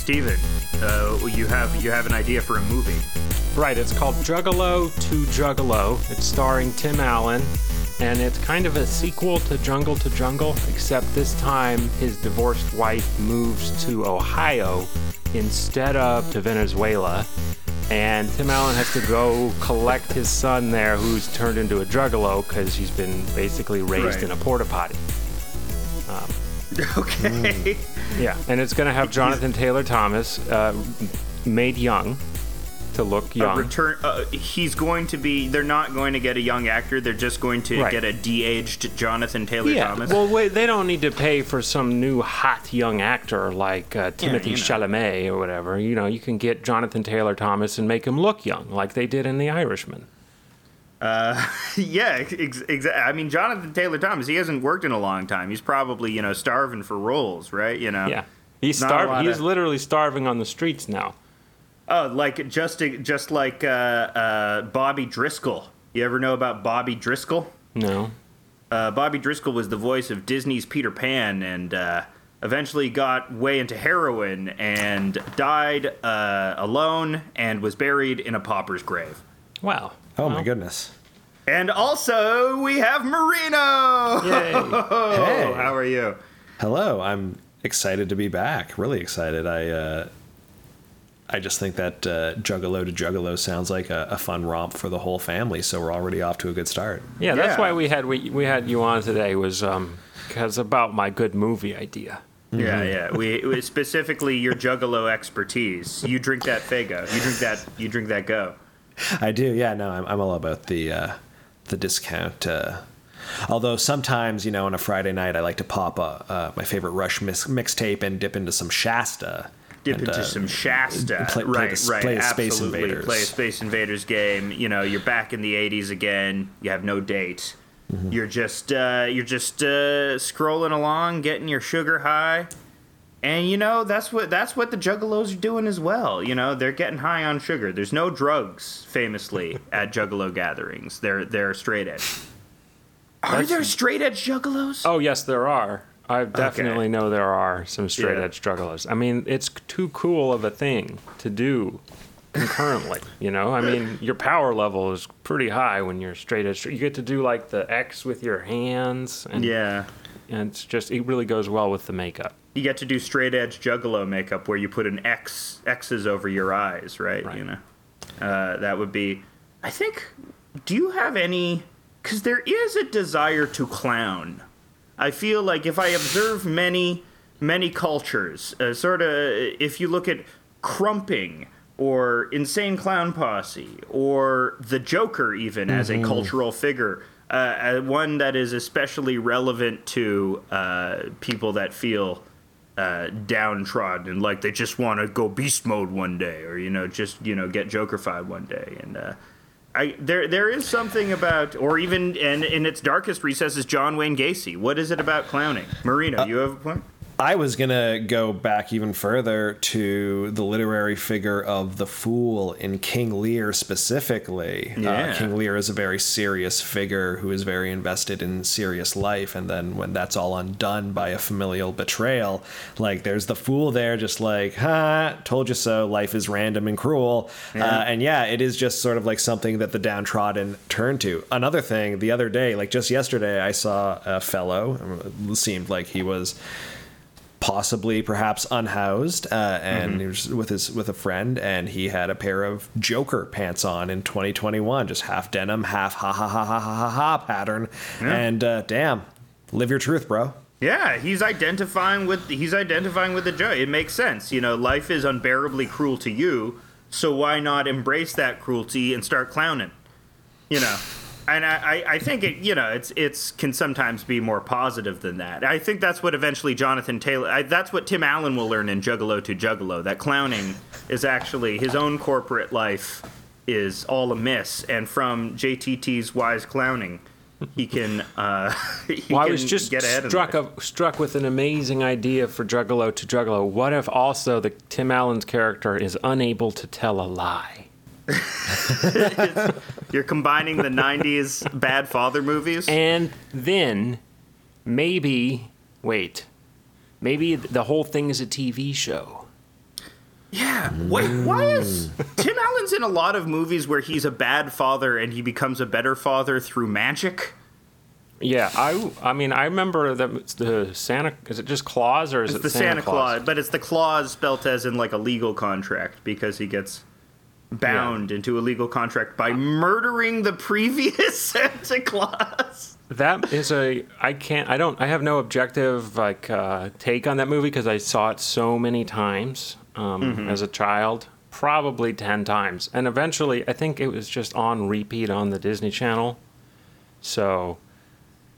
Steven, uh, you have you have an idea for a movie. Right, it's called Juggalo to Juggalo. It's starring Tim Allen, and it's kind of a sequel to Jungle to Jungle, except this time his divorced wife moves to Ohio instead of to Venezuela. And Tim Allen has to go collect his son there, who's turned into a juggalo because he's been basically raised Right. in a porta potty. Okay. Yeah, and it's going to have Jonathan Taylor Thomas uh, made young to look A young. return. Uh, he's going to be. They're not going to get a young actor. They're just going to Right. get a de-aged Jonathan Taylor yeah, Thomas. well, wait, they don't need to pay for some new hot young actor like uh, Timothée know. Chalamet or whatever. You know, you can get Jonathan Taylor Thomas and make him look young, like they did in The Irishman. yeah, ex- ex- I mean, Jonathan Taylor Thomas. He hasn't worked in a long time. He's probably you know starving for roles, right? You know. Yeah, he's Not a starving. lot He's of- literally starving on the streets now. Oh, like just just like uh, uh, Bobby Driscoll. You ever know about Bobby Driscoll? No. Uh, Bobby Driscoll was the voice of Disney's Peter Pan, and uh, eventually got way into heroin and died uh, alone and was buried in a pauper's grave. Wow. Oh my goodness. And also, we have Marino. Yay. Oh, Hey. how are you? Hello, I'm excited to be back. Really excited. I uh, I just think that uh, Juggalo to Juggalo sounds like a, a fun romp for the whole family. So we're already off to a good start. Yeah, that's Yeah. why we had we, we had you on today was um because about my good movie idea. Yeah, yeah. We, we specifically your Juggalo expertise. You drink that Faygo. You drink that. You drink that Go. I do. Yeah. No, I'm, I'm all about the uh, the discount. Uh, although sometimes, you know, on a Friday night, I like to pop a, uh, my favorite Rush mix, mixtape and dip into some Shasta. dip and, into uh, some Shasta. play- play right, the- right. play Space. Invaders. Play a Space Invaders game. You know, you're back in the '80s again. You have no date. Mm-hmm. You're just uh, you're just uh, scrolling along, getting your sugar high, and you know that's what that's what the Juggalos are doing as well. You know, they're getting high on sugar. There's no drugs, famously, at Juggalo gatherings. They're they're straight edge. Are there straight edge Juggalos? Oh yes, there are. I definitely know there are some straight Yeah. edge jugglers. I mean, it's too cool of a thing to do concurrently. you know, I mean, your power level is pretty high when you're straight edge. You get to do like the X with your hands, and, Yeah. and it's just it really goes well with the makeup. You get to do straight edge juggalo makeup where you put an X X's over your eyes, right? Right. You know, uh, that would be. I think. Do you have any? Because there is a desire to clown. I feel like if I observe many, many cultures, uh, sort of, if you look at crumping or insane clown posse or the Joker, even as a cultural figure, uh, uh, one that is especially relevant to uh, people that feel uh, downtrodden and like they just want to go beast mode one day, or you know, just you know, get Jokerfied one day, and. Uh, I, there, there is something about, or even and in its darkest recesses, John Wayne Gacy. What is it about clowning, Marino? you have a point. I was gonna go back even further to the literary figure of the fool in King Lear specifically. Yeah. Uh, King Lear is a very serious figure who is very invested in serious life, and then when that's all undone by a familial betrayal, like there's the fool there, just like, ha, told you so. Life is random and cruel, Uh, and yeah, it is just sort of like something that the downtrodden turn to. Another thing, the other day, like just yesterday, I saw a fellow. It seemed like he was possibly perhaps unhoused uh, and he was with his with a friend and he had a pair of joker pants on in 2021 just half denim half ha ha ha ha ha ha, ha pattern and uh, damn live your truth bro Yeah, he's identifying with he's identifying with the joke. It makes sense. You know, life is unbearably cruel to you, so why not embrace that cruelty and start clowning? You know. And I, I- think it, you know, it's it's can sometimes be more positive than that. I think that's what eventually Jonathan Taylor, I, that's what Tim Allen will learn in Juggalo to Juggalo. That clowning is actually his own corporate life is all amiss, and from JTT's wise clowning, he can. Uh, he Well, I was just get ahead struck of, struck with an amazing idea for Juggalo to Juggalo. What if also the Tim Allen's character is unable to tell a lie? You're combining the '90s bad father movies. And then maybe wait, maybe the whole thing is a TV show. Yeah. Wait, why is Tim Allen's in a lot of movies where he's a bad father and he becomes a better father through magic? Yeah, I I mean I remember the the Santa is it just Claus or is It's it the Santa, Clause, but it's the Clause spelt as in like a legal contract because he gets bound into a legal contract by murdering the previous Santa Claus. That is a I can't I don't I have no objective like uh, take on that movie because I saw it so many times um, Mm-hmm. as a child, probably ten times, and eventually I think it was just on repeat on the Disney Channel. So,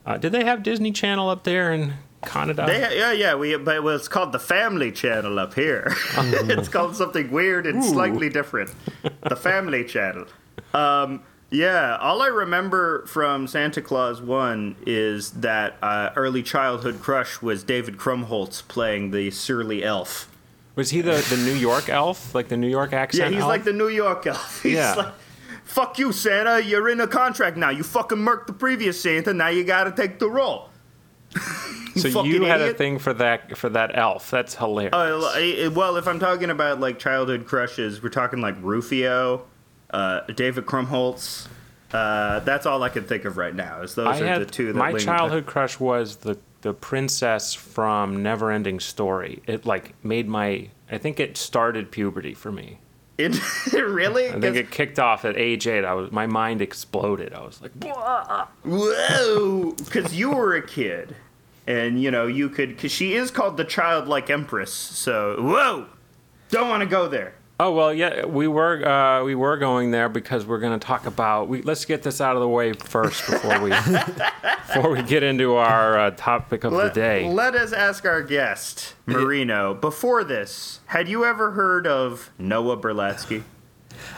uh, did they have Disney Channel up there in Canada? They, yeah, yeah, we but well, it's called the Family Channel up here. it's called something weird and slightly different. The Family Channel. Um, yeah, all I remember from Santa Claus One is that uh, early childhood crush was David Krumholtz playing the surly elf. was he the, the New York elf, like the New York accent? Yeah, he's elf? like the New York elf. He's Yeah. like, fuck you, Santa. You're in a contract now. You fucking murked the previous Santa. Now you gotta take the role. So you had a thing for that for that elf. That's hilarious. Uh, well, if I'm talking about like childhood crushes, we're talking like Rufio, uh, David Krumholtz. Uh, that's all I can think of right now. Is those I are had the two that my childhood crush was the the princess from Neverending Story. It like made my I think it started puberty for me. It, really? I think it kicked off at age eight. I was my mind exploded. I was like, Whoa! Because you were a kid, and you know you could. Because she is called the childlike empress. So whoa! Don't want to go there. Oh well, yeah, we were uh, we were going there because we're going to talk about. We, let's get this out of the way first before we before we get into our uh, topic of Let, the day. let us ask our guest, Marino. Before this, had you ever heard of Noah Berlatsky?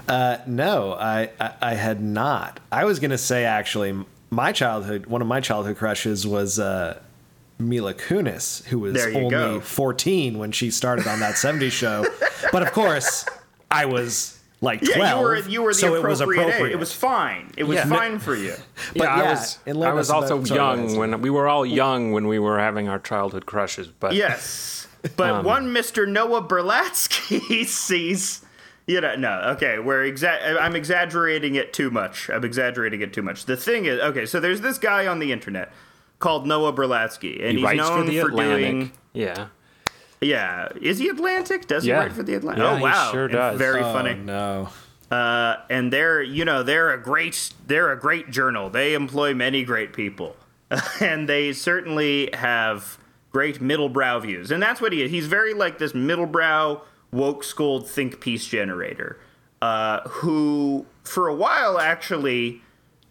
Uh, no, I, I I had not. I was gonna say actually, my childhood one of my childhood crushes was uh, Mila Kunis, who was only go. 14 when she started on that 70s show. But of course, I was like 12. Yeah, you were you were the so it was appropriate, age. It was fine. It was Yeah. fine for you. But yeah, yeah, I was. enlighten I was also about- young Lance. when we were all young when we were having our childhood crushes. But Yes, but Um, one Mister Noah Berlatsky sees. You know, no, okay, we're exa- I'm exaggerating it too much. I'm exaggerating it too much. The thing is, okay, so there's this guy on the internet called Noah Berlatsky, and he he's known for the for doing. Yeah. Yeah, is he Atlantic? Does Yeah. he write for the Atlantic? Yeah, oh he wow, sure And does. Very Oh, funny. no. Uh, and they're you know they're a great they're a great journal. They employ many great people, and they certainly have great middle brow views. And that's what he is. He's very like this middle brow woke schooled think piece generator, uh, who for a while actually.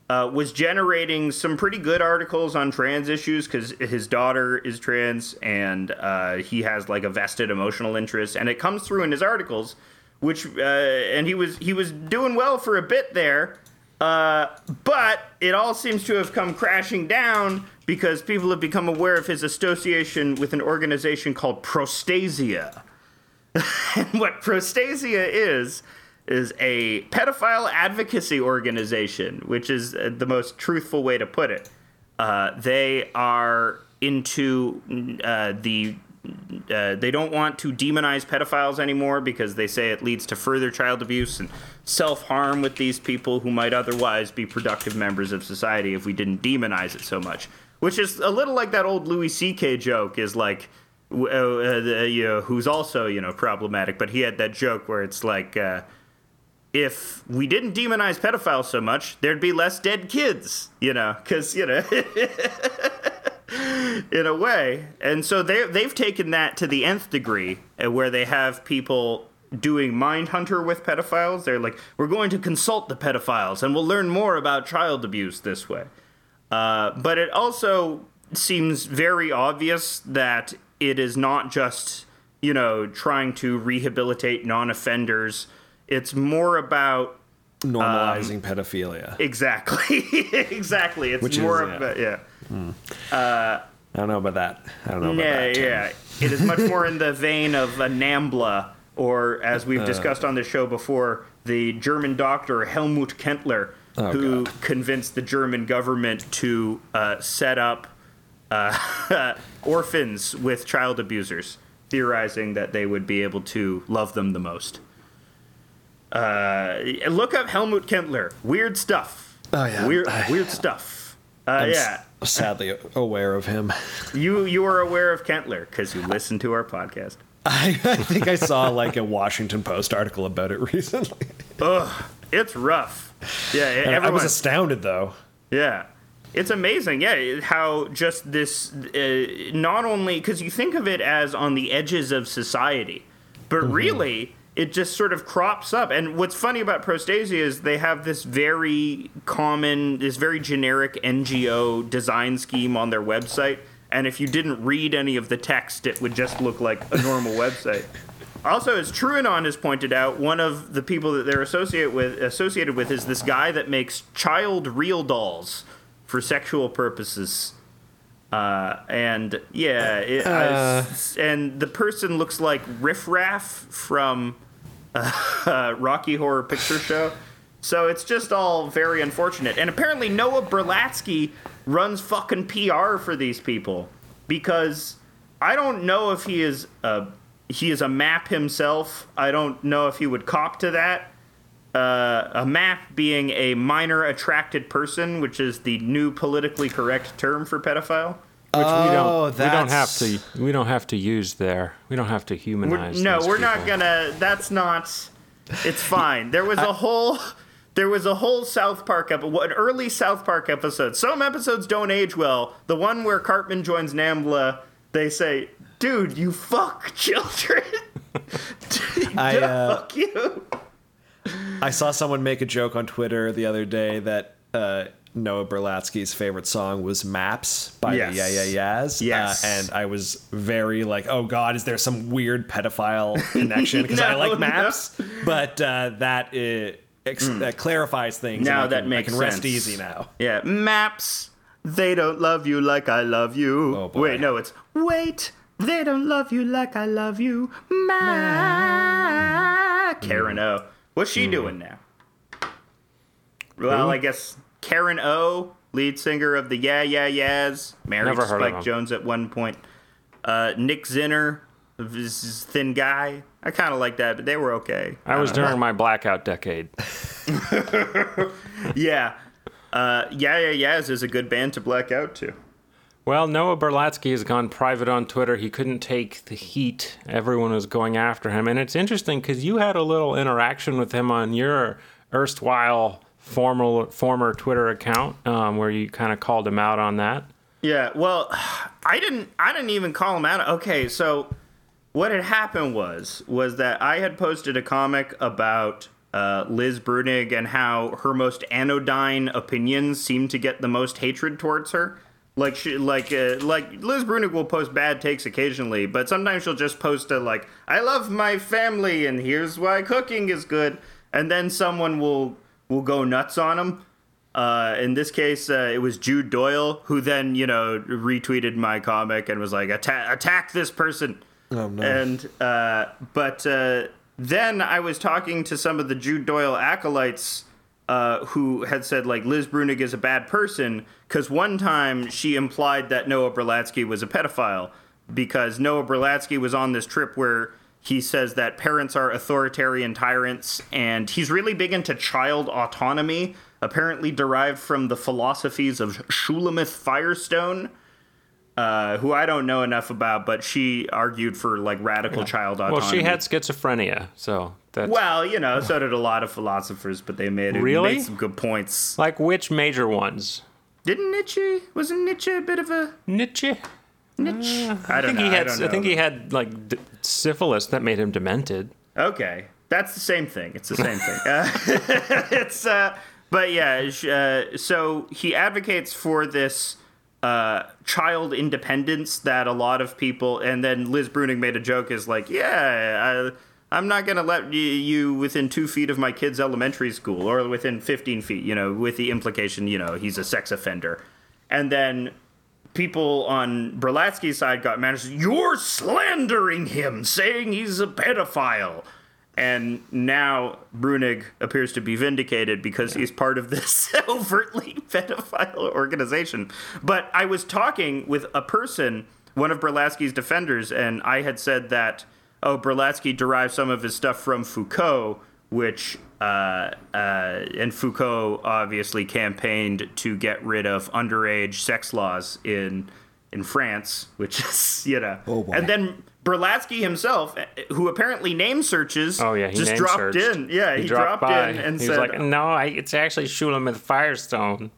Uh, was generating some pretty good articles on trans issues because his daughter is trans and uh, he has like a vested emotional interest, and it comes through in his articles. Which uh, and he was he was doing well for a bit there, uh, but it all seems to have come crashing down because people have become aware of his association with an organization called Prostasia. and what Prostasia is is a pedophile advocacy organization, which is uh, the most truthful way to put it. Uh, they are into uh, the. Uh, they don't want to demonize pedophiles anymore because they say it leads to further child abuse and self harm with these people who might otherwise be productive members of society if we didn't demonize it so much. Which is a little like that old Louis C.K. joke is like, uh, the, you know, who's also you know problematic, but he had that joke where it's like, uh, if we didn't demonize pedophiles so much, there'd be less dead kids, you know, because you know, in a way, and so they they've taken that to the nth degree, uh, where they have people doing mind hunter with pedophiles. They're like, we're going to consult the pedophiles, and we'll learn more about child abuse this way. Uh, but it also seems very obvious that it is not just, you know, trying to rehabilitate non offenders. It's more about. Normalizing pedophilia. Exactly. exactly. It's Which is, more yeah. about. Yeah. I don't know about that. I don't know about Yeah, that. Tim. yeah. It is much more in the vein of a NAMBLA, or as Uh. we've discussed on the show before, the German doctor Helmut Kentler, Oh, who God. convinced the German government to uh, set up uh, orphans with child abusers. theorizing that they would be able to love them the most. Uh, look up Helmut Kentler. Weird stuff. Oh, yeah. Weird, I- weird stuff. Uh, I'm s- yeah. sadly aware of him. You you are aware of Kentler because you listen to our podcast. I, I think I saw like a Washington Post article about it recently. Ugh, it's rough. Yeah, And I was astounded though. Yeah. It's amazing, yeah, how just this, uh, not only, because you think of it as on the edges of society, but really, it just sort of crops up. And what's funny about Prostasia is they have this very common, this very generic NGO design scheme on their website. And if you didn't read any of the text, it would just look like a normal website. Also, as TrueAnon has pointed out, one of the people that they're associated with associated with is this guy that makes child real dolls for sexual purposes. Uh, and yeah, it, I- and the person looks like Riff Raff from Rocky Horror Picture Show. So it's just all very unfortunate. And apparently Noah Berlatsky runs fucking PR for these people because I don't know if he is a he is a map himself. I don't know if he would cop to that. Uh, a map being a minor attracted person, which is the new politically correct term for pedophile. Which we Oh, don't we don't have to we don't have to use there. We don't have to We're, humanize. no, we're not gonna. That's not. It's fine. There was a whole. There was a whole South Park episode, an early South Park episode. Some episodes don't age well. The one where Cartman joins Nambla, they say, "Dude, you fuck children." I, uh, fuck you. I saw someone make a joke on Twitter the other day that uh, Noah Berlatsky's favorite song was "Maps" by Yes. the Yeah Yeah Yeahs. Yes. uh, and I was very like, "Oh God, is there some weird pedophile connection?" Because I No, like no. maps, but uh, that uh, ex- that clarifies things. Now that can, makes I can rest sense. ezy now. Yeah, maps. They don't love you like I love you. Oh, boy. Wait, no, it's wait. They don't love you like I love you. Ma. Karen O. What's she doing now? Well, I guess Karen O, lead singer of the Yeah Yeah Yeahs, married Never to Spike. Jonze at one point. Uh, Nick Zinner, this is thin guy. I kind of like that, but they were okay. I was during my blackout decade. Yeah. Uh, yeah Yeah Yeahs is a good band to black out to. Well, Noah Berlatsky has gone private on Twitter. He couldn't take the heat. Everyone was going after him. And it's interesting because you had a little interaction with him on your erstwhile formal, former Twitter account um, where you kind of called him out on that. Yeah, well, I didn't. I didn't even call him out. Okay, so what had happened was was that I had posted a comic about uh, Liz Brunig and how her most anodyne opinions seem to get the most hatred towards her. Like she, like, uh, like Liz Brunig will post bad takes occasionally, but sometimes she'll just post a like, "I love my family and here's why cooking is good," and then someone will will go nuts on them. Uh, in this case, uh, it was Jude Doyle who then, you know, retweeted my comic and was like, "Attack, attack this person." Oh no! And uh, but uh, then I was talking to some of the Jude Doyle acolytes uh, who had said like Liz Brunig is a bad person because one time she implied that Noah Berlatsky was a pedophile because Noah Berlatsky was on this trip where he says that parents are authoritarian tyrants and he's really big into child autonomy apparently derived from the philosophies of Shulamith Firestone uh, who I don't know enough about, but she argued for like radical child autonomy. Well, she had schizophrenia, so that's Well, you know, so did a lot of philosophers, but they made, Really? made some good points. like which major ones? Didn't Nietzsche? Wasn't Nietzsche a bit of a Nietzsche. Nietzsche? I I don't think know. he had. I, don't I, think he had like d- syphilis that made him demented. Okay, that's the same thing. It's the same thing. Uh, it's uh, but yeah. Uh, so he advocates for this uh, child independence that a lot of people, and then Liz Brunig made a joke is like, yeah, I, I'm not gonna let you, you within two feet of my kid's elementary school or within 15 feet. You know, with the implication, you know, he's a sex offender, and then people on Berlatsky's side got mad You're slandering him, saying he's a pedophile. And now Brunig appears to be vindicated because he's part of this overtly pedophile organization. But I was talking with a person one of Berlatsky's defenders, and I had said that oh, Berlatsky derived some of his stuff from Foucault, which uh, uh, and Foucault obviously campaigned to get rid of underage sex laws in in France, which is you know, Oh, boy. and then. Berlatsky himself, eh, who apparently name searches, Oh yeah, he just dropped searched. in. Yeah, he, dropped, dropped, in and he said, was like, "No, I, it's actually Shulamith Firestone."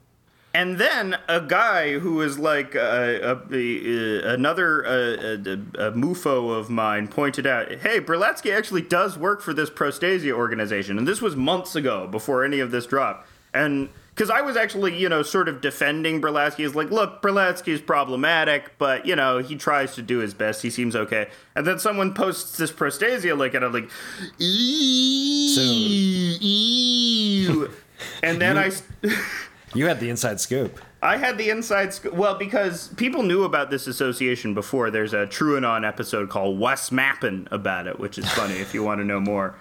And then a guy who is like uh, a, a, another uh, a, a, a mufo of mine pointed out, hey, Berlatsky actually does work for this Prostasia organization. And this was months ago before any of this dropped. And because I was actually, you know, sort of defending Berlatsky as like, look, Berlatsky is problematic, but, you know, he tries to do his best. He seems okay. And then someone posts this Prostasia link, and I'm like, ew, ew. And then I. You had the inside scoop. I had the inside sc- well because people knew about this association before. There's a TrueAnon episode called Wes Mappin about it, which is funny if you want to know more.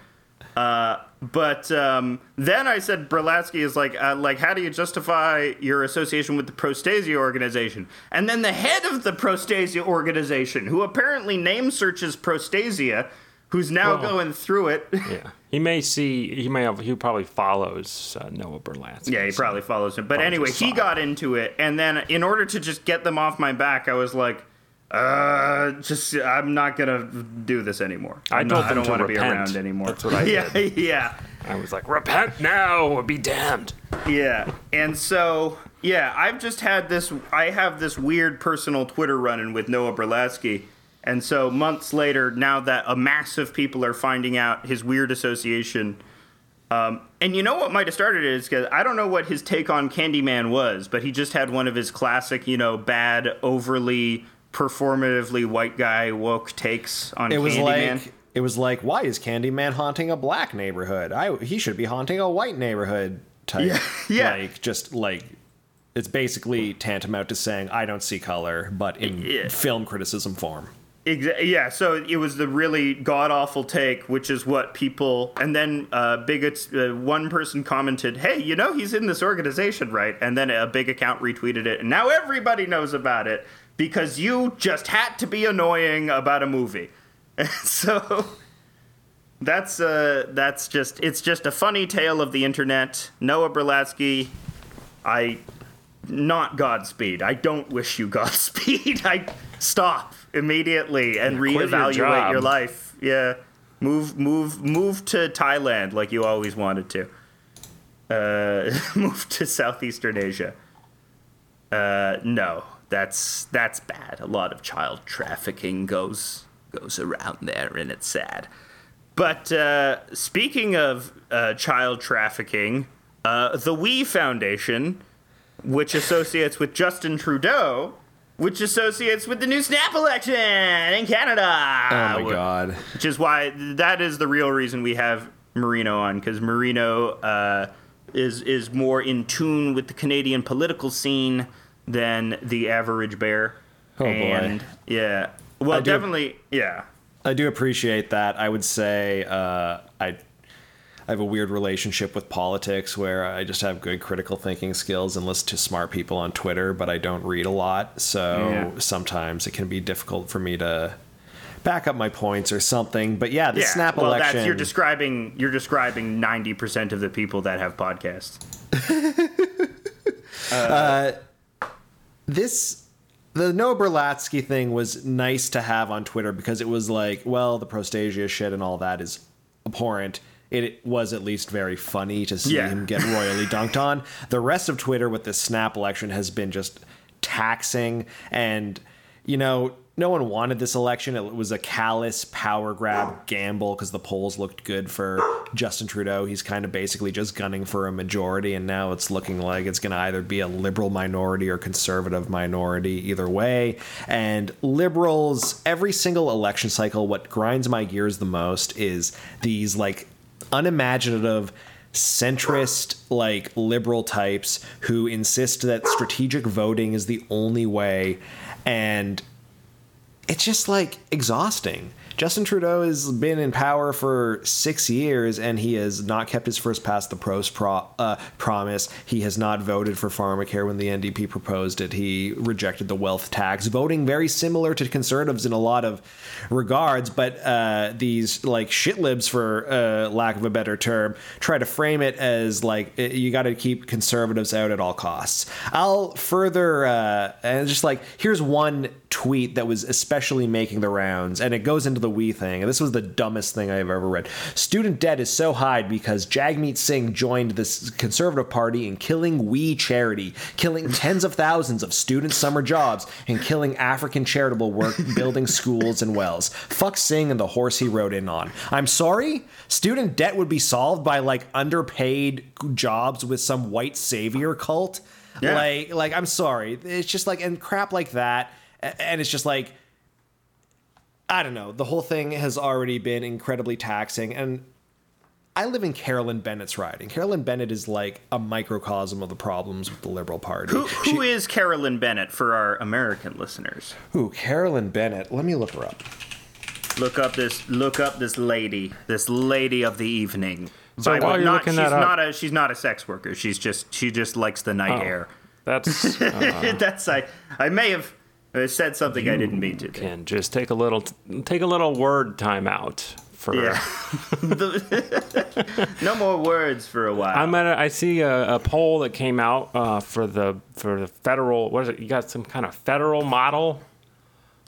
Uh, but um, then I said Berlatsky is like, uh, like, how do you justify your association with the Prostasia organization? And then the head of the Prostasia organization, who apparently name searches Prostasia, who's now Well- going through it. Yeah, he may see. He may have. He probably follows uh, Noah Berlatsky. Yeah, he so- probably follows him. But anyway, he got into it, and then in order to just get them off my back, I was like, uh, just I'm not gonna do this anymore. I told not, I don't want to be around anymore. That's what I yeah, did. yeah, I was like, "Repent now, or be damned." yeah. And so, yeah, I've just had this. I have this weird personal Twitter run-in with Noah Berlatsky. And so months later, now that a mass of people are finding out his weird association Um, and you know what might have started it is because I don't know what his take on Candyman was, but he just had one of his classic, you know, bad, overly performatively white guy woke takes on It was Candyman. like it was like why is Candyman haunting a black neighborhood? I he should be haunting a white neighborhood type. Yeah, yeah. Like just like it's basically tantamount to saying I don't see color, but in Yeah. film criticism form. Exa- yeah, so it was the really god awful take, which is what people. And then uh, bigots. Uh, one person commented, "Hey, you know he's in this organization, right?" And then a big account retweeted it, and now everybody knows about it because you just had to be annoying about a movie. And so that's uh, that's just it's just a funny tale of the internet. Noah Berlatsky, I not Godspeed. I don't wish you Godspeed. I stop immediately and Yeah, quit your reevaluate your life. Yeah, move, move, move to Thailand like you always wanted to. Uh, move to Southeastern Asia. Uh, no, that's that's bad. A lot of child trafficking goes goes around there, and it's sad. But uh, speaking of uh, child trafficking, uh, the We Foundation, which associates with Justin Trudeau, which associates with the new snap election in Canada. Oh my god. Which is why that is the real reason we have Marino on, because Marino uh, is is more in tune with the Canadian political scene than the average bear. Oh, boy. Yeah. Well, definitely. Yeah. I do appreciate that. I would say uh, I I have a weird relationship with politics where I just have good critical thinking skills and listen to smart people on Twitter, but I don't read a lot. So Yeah. sometimes it can be difficult for me to back up my points or something. But yeah, the Yeah. snap well, election. that's you're describing you're describing ninety percent of the people that have podcasts. Uh, this the Noah Berlatsky thing was nice to have on Twitter because it was like, well, the prostasia shit and all that is abhorrent. It was at least very funny to see Yeah. him get royally dunked on. The rest of Twitter with this snap election has been just taxing and you know, no one wanted this election. It was a callous power grab gamble because the polls looked good for Justin Trudeau. He's kind of basically just gunning for a majority, and now it's looking like it's going to either be a liberal minority or conservative minority, either way. And liberals, every single election cycle, what grinds my gears the most is these like unimaginative centrist like liberal types who insist that strategic voting is the only way and it's just like exhausting. Justin Trudeau has been in power for six years and he has not kept his first past the pros pro, uh, promise. He has not voted for pharmacare when the NDP proposed it. He rejected the wealth tax, voting very similar to conservatives in a lot of regards. But uh, these like shitlibs, for uh, lack of a better term, try to frame it as like you got to keep conservatives out at all costs. I'll further uh, and just like here's one tweet that was especially making the rounds, and it goes into the we thing. And this was the dumbest thing I've ever read. Student debt is so high because Jagmeet Singh joined this conservative party in killing we charity, killing tens of thousands of student summer jobs, and killing African charitable work building schools and wells. Fuck Singh and the horse he rode in on. I'm sorry? Student debt would be solved by like underpaid jobs with some white savior cult? Yeah. Like like I'm sorry. It's just like and crap like that and it's just like I don't know. The whole thing has already been incredibly taxing, and I live in Carolyn Bennett's riding. Carolyn Bennett is like a microcosm of the problems with the Liberal Party. Who, who she, is Carolyn Bennett for our American listeners? Who Carolyn Bennett? Let me look her up. Look up this. Look up this lady. This lady of the evening. So By while you're not, looking she's that up, not a she's not a sex worker. She's just she just likes the night oh, air. That's uh, that's I I may have I said something I didn't mean to. Can just take a little take a little word timeout for. Yeah. no more words for a while. I'm at. A, I see a, a poll that came out uh, for the for the federal. What is it? You got some kind of federal model,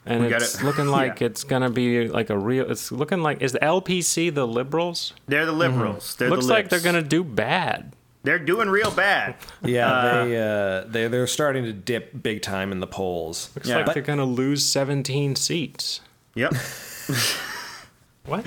and We it's gotta- looking like yeah. it's gonna be like a real. It's looking like is the LPC the liberals? they're the liberals. They're Looks the like they're gonna do bad. They're doing real bad. Yeah, they uh, they they're starting to dip big time in the polls. Looks Yeah. like But- they're gonna lose 17 seats. Yep. What?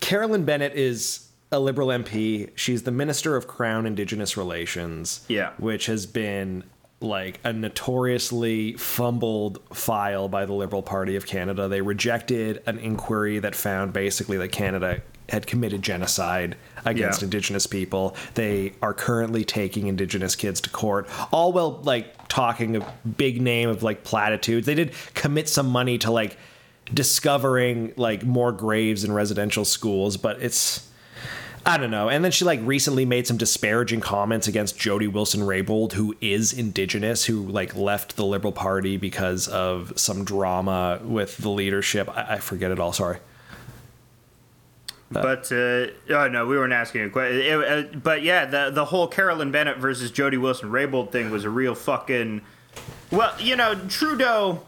Carolyn Bennett is a Liberal MP. She's the Minister of Crown Indigenous Relations. Yeah. Which has been like a notoriously fumbled file by the Liberal Party of Canada. They rejected an inquiry that found basically that Canada had committed genocide against Yeah. indigenous people. They are currently taking indigenous kids to court, all while like talking a big name of like platitudes. They did commit some money to like discovering like more graves in residential schools, but it's I don't know. And then she like recently made some disparaging comments against Jody Wilson Raybould, who is indigenous, who like left the Liberal Party because of some drama with the leadership. I, I forget it all. Sorry. But uh, oh no, we weren't asking a question. Uh, but yeah, the the whole Carolyn Bennett versus Jody Wilson Raybould thing was a real fucking. Well, you know, Trudeau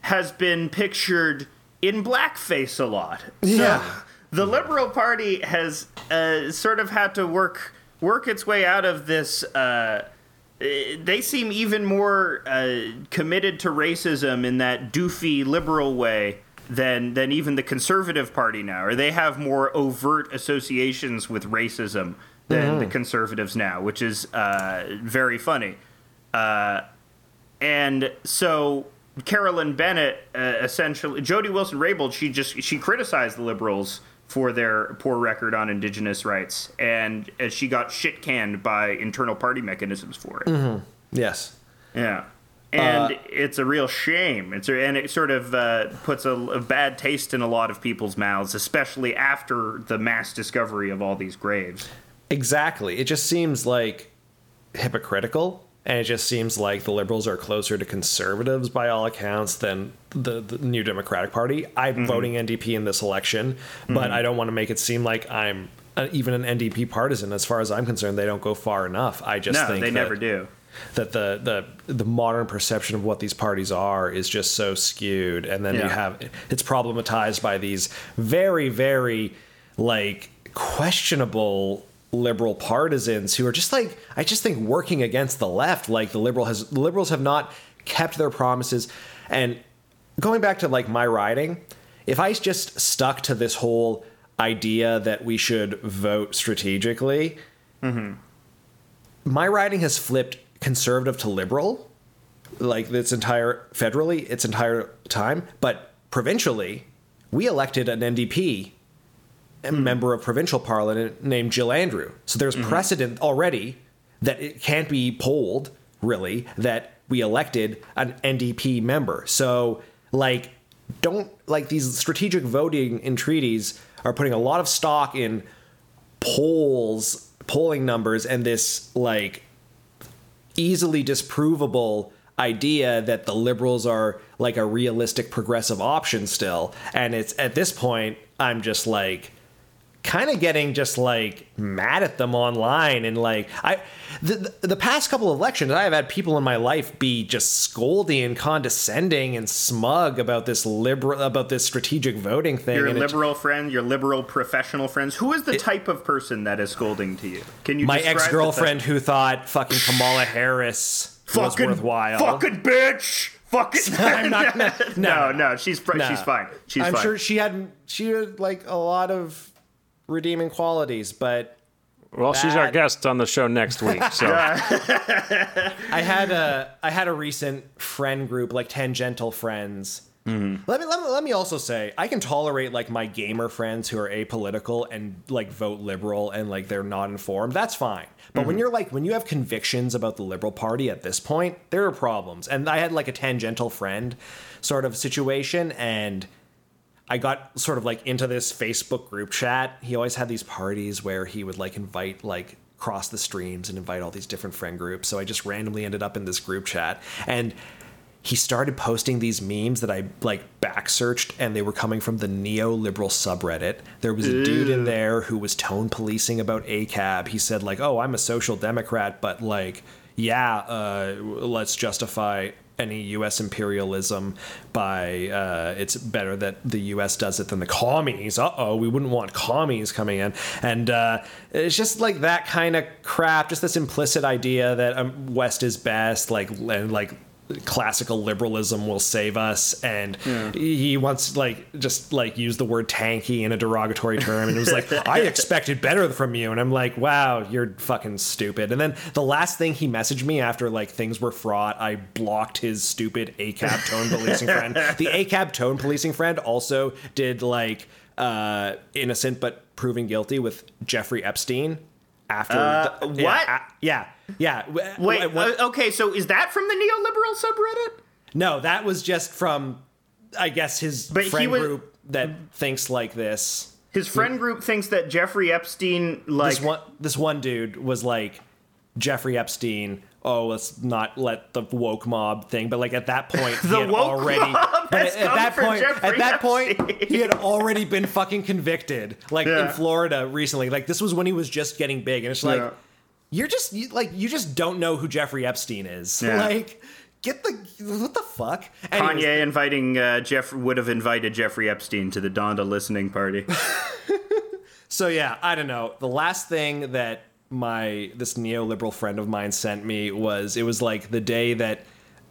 has been pictured in blackface a lot. So Yeah. the Liberal Party has uh, sort of had to work work its way out of this. Uh, they seem even more uh, committed to racism in that doofy liberal way than than even the conservative party now or they have more overt associations with racism than the conservatives now which is uh, very funny uh, and so Carolyn Bennett uh, essentially Jody Wilson Raybould she just she criticized the liberals for their poor record on indigenous rights and uh, she got shit canned by internal party mechanisms for it. Yes. Yeah. And Uh, it's a real shame. It's a, and it sort of uh, puts a, a bad taste in a lot of people's mouths, especially after the mass discovery of all these graves. Exactly. It just seems like hypocritical. And it just seems like the liberals are closer to conservatives by all accounts than the, the New Democratic Party. I'm Mm-hmm. voting NDP in this election, but I don't want to make it seem like I'm uh even an NDP partisan. As far as I'm concerned, they don't go far enough. I just No, think they that, never do. That the, the the modern perception of what these parties are is just so skewed. And then you have it's problematized by these very very like questionable liberal partisans who are just like I just think working against the left like the liberal has the liberals have not kept their promises. And going back to like my riding if I just stuck to this whole idea that we should vote strategically mm-hmm. my riding has flipped conservative to liberal like its entire federally its entire time but provincially we elected an ndp a hmm. member of provincial parliament named jill andrew. So there's mm-hmm. precedent already that it can't be polled really that we elected an NDP member. So like don't like these strategic voting in treaties are putting a lot of stock in polls, polling numbers, and this like easily disprovable idea that the liberals are like a realistic progressive option still. And it's at this point, I'm just like kind of getting just like mad at them online and like I the, the past couple of elections I've had people in my life be just scoldy and condescending and smug about this liberal about this strategic voting thing Your it- liberal friend, your liberal professional friends. Who is the type of person that is scolding to you? Can you my ex-girlfriend who thought fucking Kamala Harris type? was fucking worthwhile Fucking bitch. Fucking. I'm not- no, no, no. no. She's Nah. she's fine. She's fine. I'm fine. sure she had she had like a lot of redeeming qualities, but Well, she's our guest on the show next week. So I had a I had a recent friend group like tangential friends. Mm-hmm. Let me, let me let me also say I can tolerate like my gamer friends who are apolitical and like vote liberal and like they're not informed. That's fine. But Mm-hmm. when you're like when you have convictions about the liberal party at this point, there are problems. And I had like a tangential friend sort of situation and I got sort of like into this Facebook group chat. He always had these parties where he would like invite like cross the streams and invite all these different friend groups. So I just randomly ended up in this group chat and he started posting these memes that I like back searched and they were coming from the neoliberal subreddit. There was a dude in there who was tone policing about ACAB. He said like, "Oh, I'm a social democrat, but like, yeah, uh, let's justify any U.S. imperialism by uh, it's better that the U.S. does it than the commies. Uh oh, we wouldn't want commies coming in, and uh, it's just like that kind of crap. Just this implicit idea that um, West is best, like and like classical liberalism will save us. And he wants like just like use the word tankie in a derogatory term. And it was like i expected better from you. And i'm like wow you're fucking stupid. And then the last thing he messaged me after like things were fraught i blocked his stupid acab tone policing friend. The acab tone policing friend also did like uh innocent but proven guilty with jeffrey epstein after Uh, the- what? yeah, yeah yeah Wait. What- uh, okay. So is that from the neoliberal subreddit? no, that was just from, I guess, his But friend was- group that thinks like this. His friend group thinks that Jeffrey Epstein like This one, this one dude was like, Jeffrey Epstein. Oh, let's not let the woke mob thing. But like at that point, he The had woke already. mob at, at that point, Jeffrey at that point, he had already been fucking convicted. Like in Florida recently. Like this was when he was just getting big, and it's like, Yeah. you're just you, like you just don't know who Jeffrey Epstein is. Yeah. Like, get the what the fuck? Anyways, Kanye inviting uh, Jeff would have invited Jeffrey Epstein to the Donda listening party. So yeah, I don't know. The last thing that my this neoliberal friend of mine sent me was it was like the day that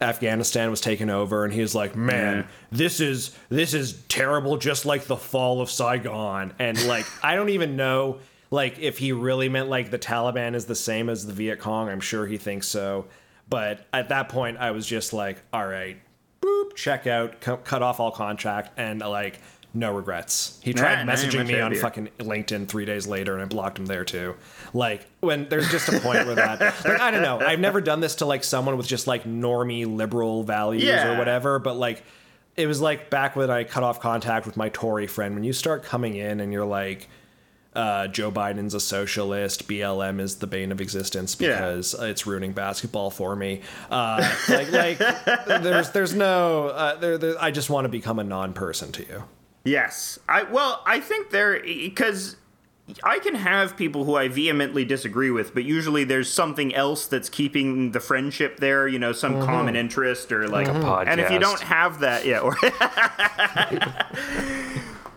Afghanistan was taken over and he was like, "Man, this is this is terrible just like the fall of Saigon." And like I don't even know like if he really meant like the Taliban is the same as the Viet Cong. I'm sure he thinks so. But at that point I was just like, "All right, boop, check out, cu- cut off all contract and like no regrets. He tried Nah, messaging me on fucking LinkedIn three days later, and I blocked him there too. Like when there's just a point where that, like I don't know, I've never done this to like someone with just like normie liberal values Yeah. or whatever, but like it was like back when I cut off contact with my Tory friend. When you start coming in and you're like. Uh, Joe Biden's a socialist. BLM is the bane of existence Yeah. because it's ruining basketball for me. Uh, like, like, there's, there's no. Uh, there, there, I just want to become a non-person to you. Yes, I well, I think there because I can have people who I vehemently disagree with, but usually there's something else that's keeping the friendship there. You know, some Mm-hmm. common interest or like. And if you don't have that, yeah. Or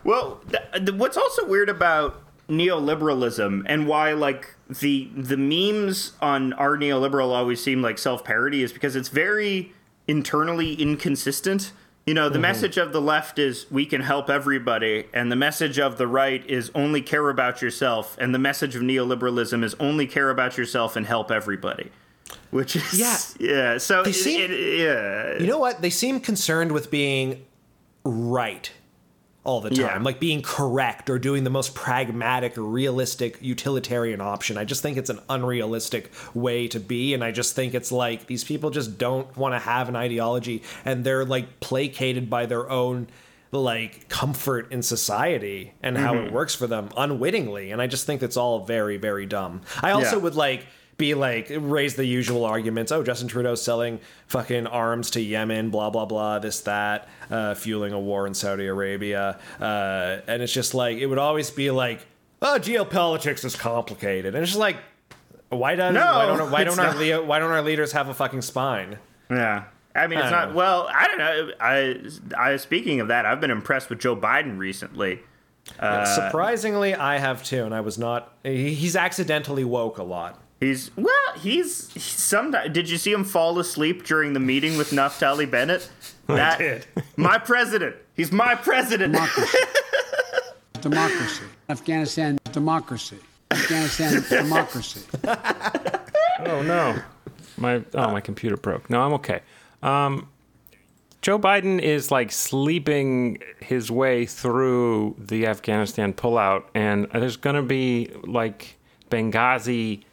well, th- th- what's also weird about neoliberalism and why like the the memes on our neoliberal always seem like self parody is because it's very internally inconsistent. You know, the mm-hmm. message of the left is we can help everybody, and the message of the right is only care about yourself, and the message of neoliberalism is only care about yourself and help everybody. Which is Yeah. yeah. So it- seem- it- yeah, You know what? They seem concerned with being right all the time, Yeah. like being correct or doing the most pragmatic, realistic, utilitarian option. I just think it's an unrealistic way to be. And I just think it's like these people just don't want to have an ideology and they're like placated by their own like comfort in society and how Mm-hmm. it works for them unwittingly. And I just think it's all very, very dumb. I also Yeah. would like be like raise the usual arguments. Oh, Justin Trudeau's selling fucking arms to Yemen, blah blah blah, this that, uh, fueling a war in Saudi Arabia, uh, and it's just like it would always be like, oh, geopolitics is complicated, and it's just like, why don't No, why don't why don't our. Leo, why don't our leaders have a fucking spine? Yeah. I mean, it's I not. know. Well, I don't know. I, I speaking of that, I've been impressed with Joe Biden recently. Uh, Surprisingly, I have too, and I was not. He's accidentally woke a lot. He's well. He's, he's some. Did you see him fall asleep during the meeting with Naftali Bennett? That, did. My president. He's my president. democracy. democracy. Afghanistan, democracy. Afghanistan, democracy. Oh no, my oh my computer broke. No, I'm okay. Um, Joe Biden is like sleeping his way through the Afghanistan pullout, and there's gonna be like Benghazi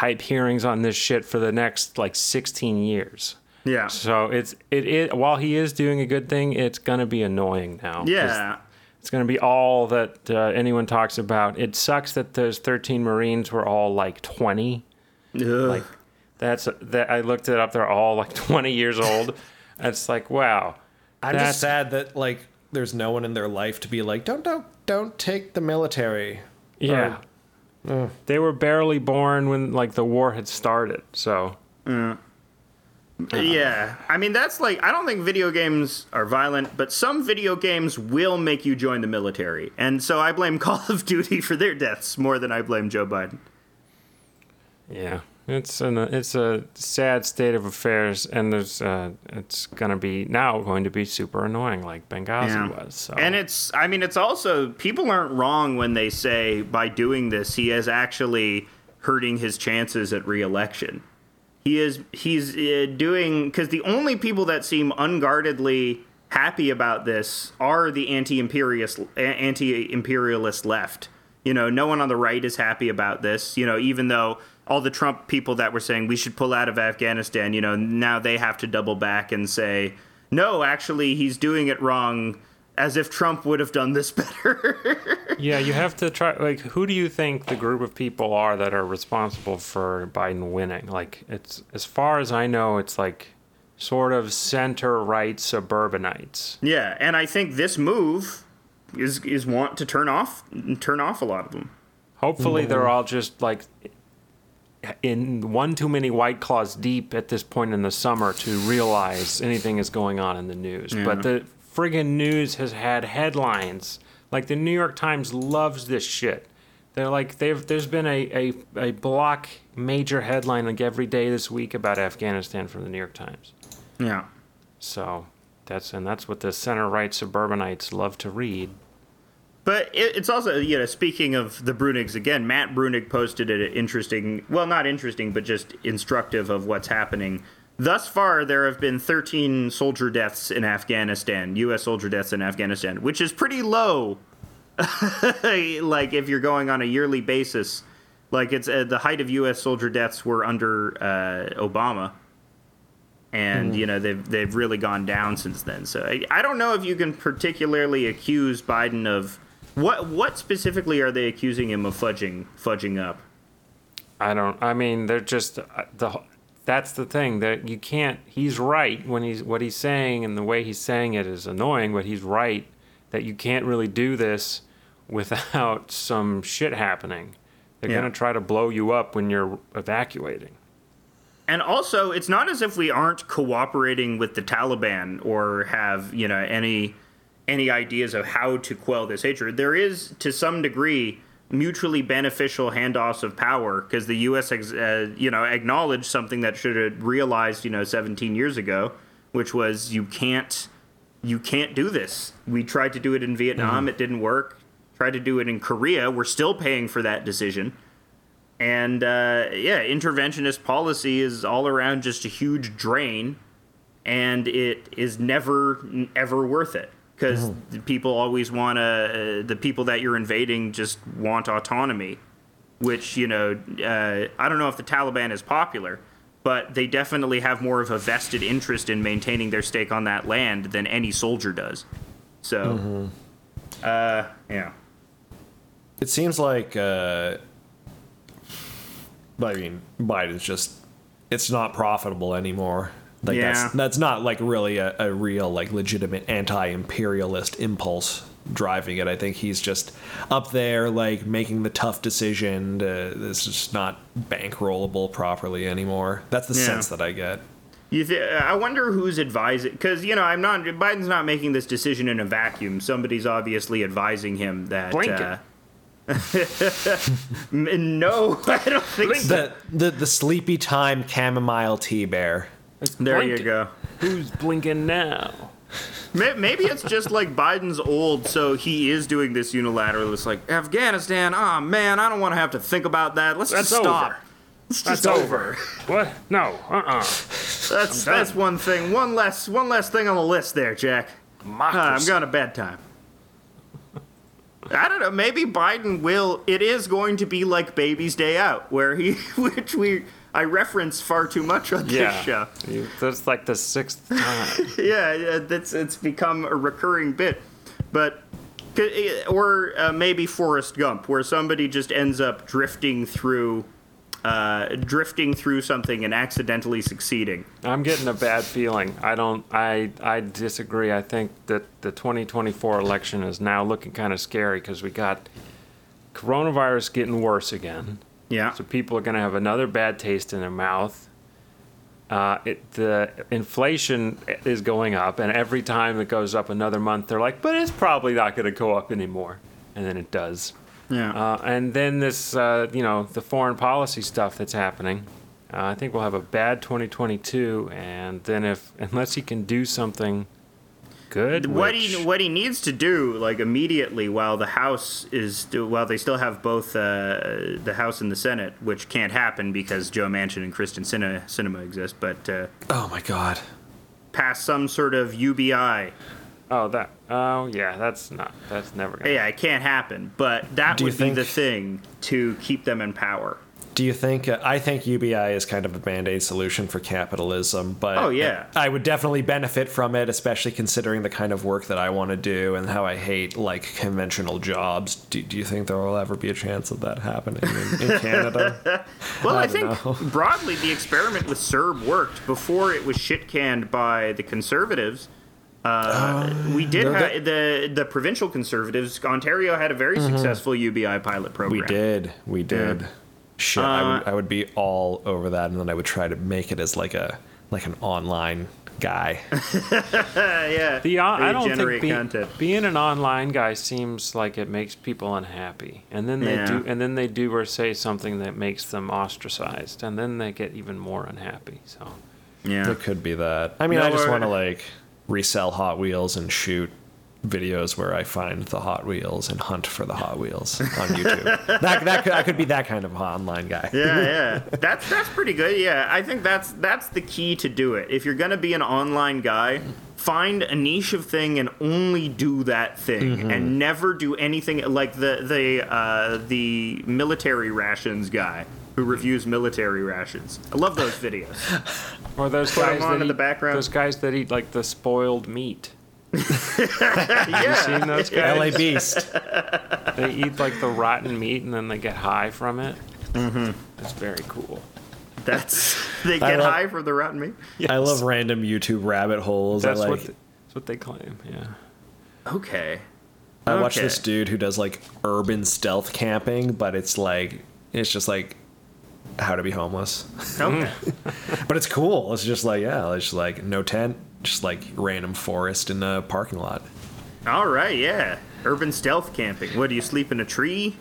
type hearings on this shit for the next like 16 years. Yeah. So it's it, it while he is doing a good thing, it's gonna be annoying now. Yeah. it's going to be all that uh, anyone talks about. It sucks that those 13 Marines were all like 20. Ugh. Like that's that I looked it up. They're all like 20 years old. It's like wow. I'm just sad that like there's no one in their life to be like, don't don't don't take the military. Yeah. They were barely born when like the war had started. So. Yeah, I mean that's like I don't think video games are violent, but some video games will make you join the military, and so I blame Call of Duty for their deaths more than I blame Joe Biden. yeah, it's an it's a sad state of affairs, and there's uh, it's gonna be now going to be super annoying like Benghazi Yeah. was. So. And it's I mean it's also people aren't wrong when they say by doing this he is actually hurting his chances at re-election. He is he's uh, doing because the only people that seem unguardedly happy about this are the anti-imperialist anti-imperialist left. You know, no one on the right is happy about this. You know, even though all the Trump people that were saying we should pull out of Afghanistan, you know, now they have to double back and say, no, actually, he's doing it wrong, as if Trump would have done this better. Yeah, you have to try. Like, who do you think the group of people are that are responsible for Biden winning? Like, it's as far as I know, it's like sort of center right suburbanites. yeah, and I think this move is is want to turn off turn off a lot of them. Hopefully, they're mm-hmm. all just like in one too many white claws deep at this point in the summer to realize anything is going on in the news. But the friggin' news has had headlines. Like the New York Times loves this shit. They're like they've there's been a, a, a block major headline like every day this week about Afghanistan from the New York Times. Yeah. So that's and that's what the center right suburbanites love to read. But it, it's also, you know, speaking of the Brunigs again, Matt Brunig posted an interesting, well, not interesting, but just instructive of what's happening. Thus far, there have been 13 soldier deaths in Afghanistan, U.S. soldier deaths in Afghanistan, which is pretty low. like, if you're going on a yearly basis, like, it's uh, the height of U.S. soldier deaths were under uh, Obama. And you know they've they've really gone down since then. So I, I don't know if you can particularly accuse Biden of what what specifically are they accusing him of fudging fudging up? I don't. I mean, they're just uh, the. That's the thing that you can't. He's right when he's what he's saying, and the way he's saying it is annoying. But he's right that you can't really do this without some shit happening. They're Yeah. gonna try to blow you up when you're evacuating. And also, it's not as if we aren't cooperating with the Taliban or have you know any any ideas of how to quell this hatred. There is, to some degree, mutually beneficial handoffs of power because the U.S. Ex- uh, you know acknowledged something that should have realized you know 17 years ago, which was you can't you can't do this. We tried to do it in Vietnam, it didn't work. Tried to do it in Korea, we're still paying for that decision. And uh, yeah, interventionist policy is all around just a huge drain, and it is never ever worth it because people always want to. Uh, the people that you're invading just want autonomy, which you know. Uh, I don't know if the Taliban is popular, but they definitely have more of a vested interest in maintaining their stake on that land than any soldier does. So, uh, yeah. It seems like, uh, I mean, Biden's just, it's not profitable anymore. Like Yeah. that's that's not like really a, a real like legitimate anti-imperialist impulse driving it. I think he's just up there like making the tough decision. To, this is just not bankrollable properly anymore. That's the Yeah. sense that I get. You th- I wonder who's advising because you know I'm not Biden's not making this decision in a vacuum. Somebody's obviously advising him that. Blinken. Uh, no, I don't think so. The the the sleepy time chamomile tea bear. There you go. Who's blinking now? Maybe it's just like Biden's old, so he is doing this unilaterally. It's like Afghanistan. Oh man, I don't want to have to think about that. Let's That's just stop. over. Let's That's just over. What? No. Uh-uh. That's that's one thing. One less one less thing on the list there, Jack. Ah, I'm going to bedtime. I don't know. Maybe Biden will. It is going to be like Baby's Day Out, where he, which we, I reference far too much on this Yeah. show. You- That's like the sixth time. Yeah, yeah, that's it's become a recurring bit, but or uh, maybe Forrest Gump, where somebody just ends up drifting through, uh, drifting through something and accidentally succeeding. I'm getting a bad feeling. I don't. I I disagree. I think that the 2024 election is now looking kind of scary because we got coronavirus getting worse again. Yeah. So people are going to have another bad taste in their mouth. Uh, it, the inflation is going up, and every time it goes up another month, they're like, "But it's probably not going to go up anymore," and then it does. Yeah. Uh, and then this, uh, you know, the foreign policy stuff that's happening. Uh, I think we'll have a bad 2022, and then if unless he can do something good, what which- he what he needs to do like immediately while the House is while they still have both uh, the House and the Senate, which can't happen because Joe Manchin and Kyrsten Sinema, Sinema exist, but uh, Oh my god. pass some sort of UBI. oh that oh yeah, that's not that's never gonna. Yeah, it can't happen, but that Do would be think- the thing to keep them in power. Do you think? Uh, I think UBI is kind of a band aid solution for capitalism, but Oh, yeah. I would definitely benefit from it, especially considering the kind of work that I want to do and how I hate like conventional jobs. Do, do you think there will ever be a chance of that happening in, in Canada? Well, I, I think know. broadly the experiment with CERB worked before it was shit canned by the conservatives. Uh, we did no, ha- the the provincial conservatives. Ontario had a very successful UBI pilot program. we did, we did. Shit, I Uh, would, I would be all over that, and then I would try to make it as like a like an online guy. Uh, yeah. The on- I don't think be- being an online guy seems like it makes people unhappy, and then they Yeah. do, and then they do or say something that makes them ostracized, and then they get even more unhappy. So Yeah. It could be that. I mean, No, I just want to like resell Hot Wheels and shoot videos where I find the Hot Wheels and hunt for the Hot Wheels on YouTube. that that could, I could be that kind of online guy. yeah, yeah. That's that's pretty good. Yeah, I think that's that's the key to do it. If you're gonna be an online guy, find a niche of thing and only do that thing, Mm-hmm. and never do anything like the the uh, the military rations guy who reviews military rations. I love those videos. or those Put 'em guys that in the background. those guys that eat like the spoiled meat. yeah, Seen those guys? LA Beast. They eat like the rotten meat and then they get high from it. Mm-hmm. That's very cool. that's they get love- high from the rotten meat. I love random YouTube rabbit holes. That's I like. what th- that's what they claim. Yeah. Okay. I watch okay. this dude who does like urban stealth camping, but it's like it's just like how to be homeless. Okay. But it's cool. It's just like yeah, it's just like no tent, just like random forest in the parking lot. All right. Yeah. Urban stealth camping. What do you sleep in a tree?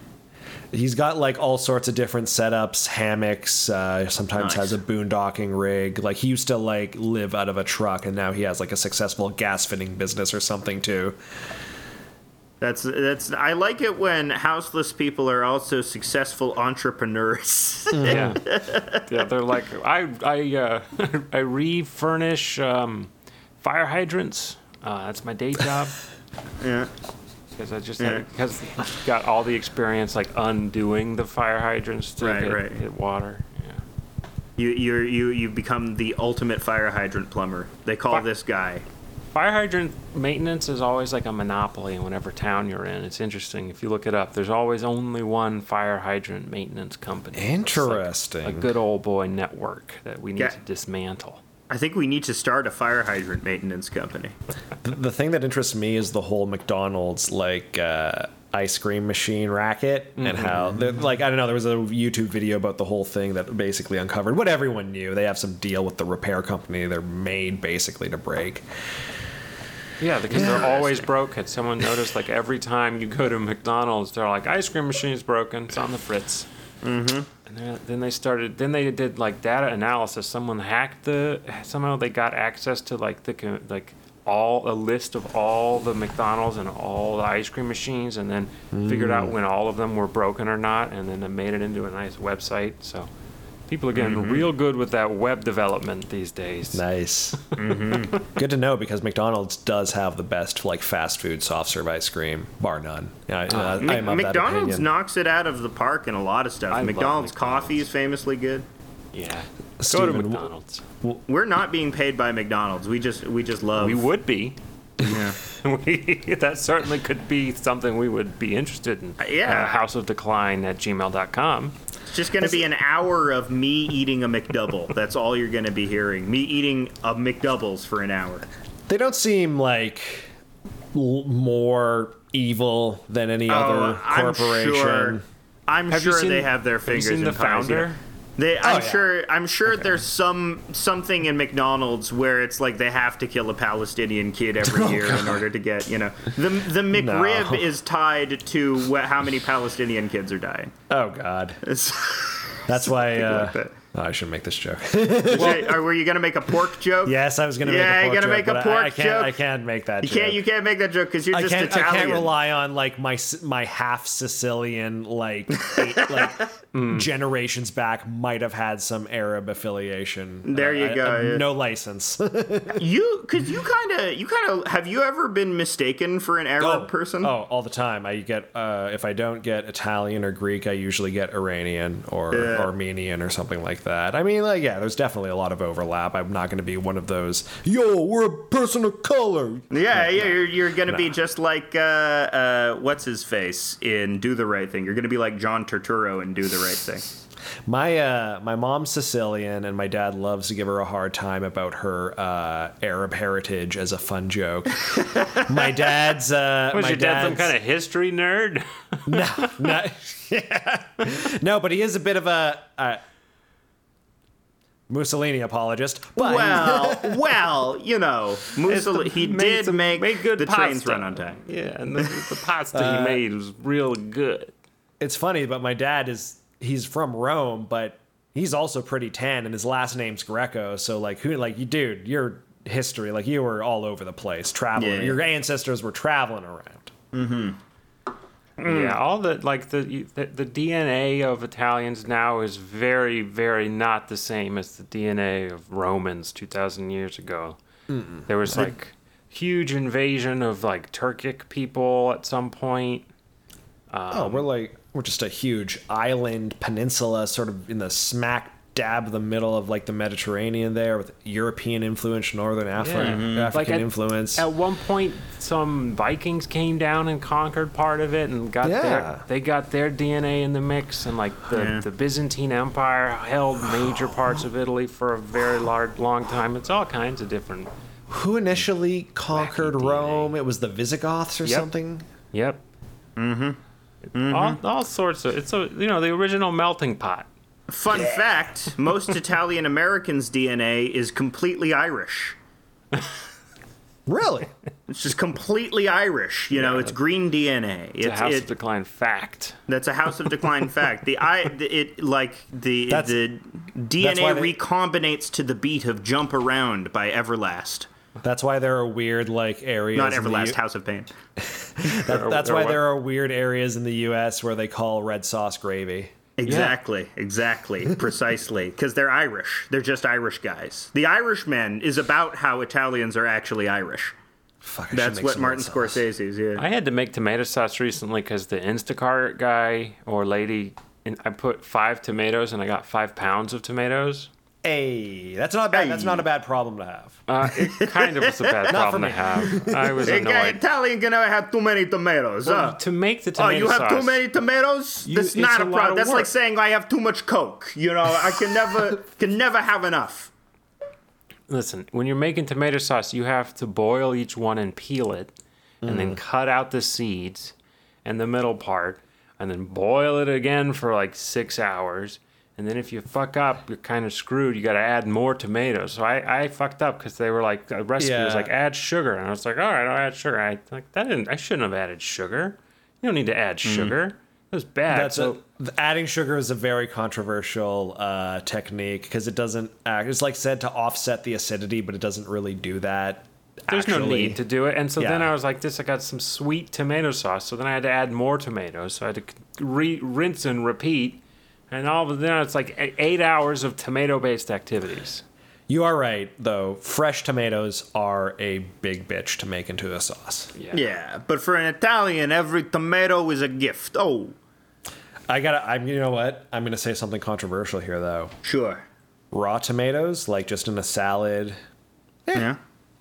He's got like all sorts of different setups, hammocks. Uh, sometimes Nice. has a boondocking rig. Like he used to like live out of a truck, and now he has like a successful gas fitting business or something too. That's that's. I like it when houseless people are also successful entrepreneurs. Yeah. yeah. They're like I I uh, I refurnish um, fire hydrants. Uh, that's my day job. Yeah. because I just Yeah. because got all the experience like undoing the fire hydrants to Right, hit, right. hit water. Yeah. You you're, you you become the ultimate fire hydrant plumber. They call Fuck. this guy. Fire hydrant maintenance is always like a monopoly in whatever town you're in. It's interesting. If you look it up, there's always only one fire hydrant maintenance company. It's like Interesting. a good old boy network that we need Yeah. to dismantle. I think we need to start a fire hydrant maintenance company. The, the thing that interests me is the whole McDonald's like uh, ice cream machine racket and how like I don't know. There was a YouTube video about the whole thing that basically uncovered what everyone knew. They have some deal with the repair company. They're made basically to break. Yeah, because they're always broke. Had someone noticed, like every time you go to McDonald's, they're like, ice cream machine's broken. It's on the fritz. Mm-hmm. And then- then they started. Then they did like data analysis. Someone hacked the. Somehow they got access to like the like all a list of all the McDonald's and all the ice cream machines, and then figured out mm. when all of them were broken or not, and then they made it into a nice website. So. People are getting real good with that web development these days. Nice. Good to know because McDonald's does have the best like fast food soft serve ice cream, bar none. Yeah, I, uh, I am of that McDonald's opinion. knocks it out of the park in a lot of stuff. I love McDonald's McDonald's. coffee is famously good. Yeah. Go to Steven, w- McDonald's. We're not being paid by McDonald's. We just we just love. We would be. Yeah. we, that certainly could be something we would be interested in. Uh, yeah. Uh, House of Decline at gmail.com. It's just going to be an hour of me eating a McDouble. That's all you're going to be hearing. Me eating a McDoubles for an hour. They don't seem like l- more evil than any oh, other Oh, I'm corporation. sure. I'm Have sure seen- they have their have you fingers seen in the pies, you They, I'm yeah. sure. I'm sure there's some something in McDonald's where it's like they have to kill a Palestinian kid every Oh, year in order to get you know the the McRib No. is tied to wh- how many Palestinian kids are dying. Oh God, It's, that's why. Uh, like that. Oh, I shouldn't make this joke. Wait, or were you gonna make a pork joke? yes, I was gonna Yeah, make you're a pork gonna joke, make a but I- pork I, can't. joke? I can't make that. You joke. can't. You can't make that joke because you're I just can't. I can't rely on like my my half Sicilian like eight, like Mm. generations back might have had some Arab affiliation. There you I- go, I- yeah. No license. You, because you kind of, you kind of, have you ever been mistaken for an Arab person? Oh, all the time. I get uh, if I don't get Italian or Greek, I usually get Iranian or Yeah. Armenian or something like that. I mean, like, yeah, there's definitely a lot of overlap. I'm not going to be one of those. Yo, we're a person of color. Yeah, yeah, you're, you're gonna be just like uh, uh, what's his face in Do the Right Thing. You're gonna be like John Turturro in Do the Right Thing. My uh, my mom's Sicilian, and my dad loves to give her a hard time about her uh, Arab heritage as a fun joke. my dad's uh, Was my your dad some kind of history nerd? no, no, yeah. no, but he is a bit of a, a Mussolini apologist. But Well, well, you know, Mussolini, he did some- make made good the trains pasta. run on time. Yeah, and the, the pasta Uh, he made was real good. it's funny, but my dad is he's from Rome, but he's also pretty tan, and his last name's Greco. So like, who like you, dude? Your history, like you were all over the place, traveling. Yeah. Your ancestors were traveling around. Mm. Yeah, all the like the, the the DNA of Italians now is very, very not the same as the DNA of Romans two thousand years ago. There was like huge invasion of like Turkic people at some point. oh, we're like we're just a huge island peninsula, sort of in the smack dab the middle of like the Mediterranean there, with European influence, Northern Afri- Yeah. African Like at- influence. At one point, some Vikings came down and conquered part of it, and got Yeah. their they got their DNA in the mix, and like the, Yeah. the Byzantine Empire held major parts of Italy for a very large, long time. It's all kinds of different. Who initially conquered DNA. Rome? It was the Visigoths or Yep. something. Yep. Mm-hmm. All, all sorts of. It's a you know the original melting pot. Fun fact: most Italian Americans' DNA is completely Irish. Really? It's just completely Irish. You know, Yeah. it's green DNA. It's a It's house it, of decline fact. That's a House of Decline fact. The I the- it like the That's- the DNA they- recombinates to the beat of "Jump Around" by Everlast. That's why there are weird like areas. Not Everlast, U- House of Pain. that- that's or why what? there are weird areas in the U.S. where they call red sauce gravy. Exactly, exactly, precisely. Because they're Irish. They're just Irish guys. The Irishman is about how Italians are actually Irish. Fuck, I That's make what some Martin red sauce. Scorsese's. Yeah. I had to make tomato sauce recently because the Instacart guy or lady, and I put five tomatoes and I got five pounds of tomatoes. Hey, that's not bad. That's not a bad problem to have. Uh, it kind of was a bad problem to have. I was Hey. Italian can never have too many tomatoes. Well, huh? to make the Oh, you have sauce, too many tomatoes? You- That's it's not a a problem. That's work. like saying I have too much Coke. You know, I can never can never have enough. Listen, when you're making tomato sauce, you have to boil each one and peel it, and Mm. then cut out the seeds and the middle part, and then boil it again for like six hours. And then if you fuck up, you're kind of screwed. You got to add more tomatoes. So I, I fucked up because they were like the recipe was like add sugar, and I was like, all right, I'll add sugar. I like that didn't. I shouldn't have added sugar. You don't need to add sugar. It was bad. That's so a, adding sugar is a very controversial uh, technique because it doesn't act. It's like said to offset the acidity, but it doesn't really do that. There's no need to do it. And so then I was like, this, I got some sweet tomato sauce. So then I had to add more tomatoes. So I had to re- rinse and repeat. And all of then it's like e- eight hours of tomato based activities. You are right, though. Fresh tomatoes are a big bitch to make into a sauce. Yeah. Yeah, but for an Italian, every tomato is a gift. Oh, I gotta. I'm. You know what? I'm gonna say something controversial here, though. sure. Raw tomatoes, like just in a salad. Yeah.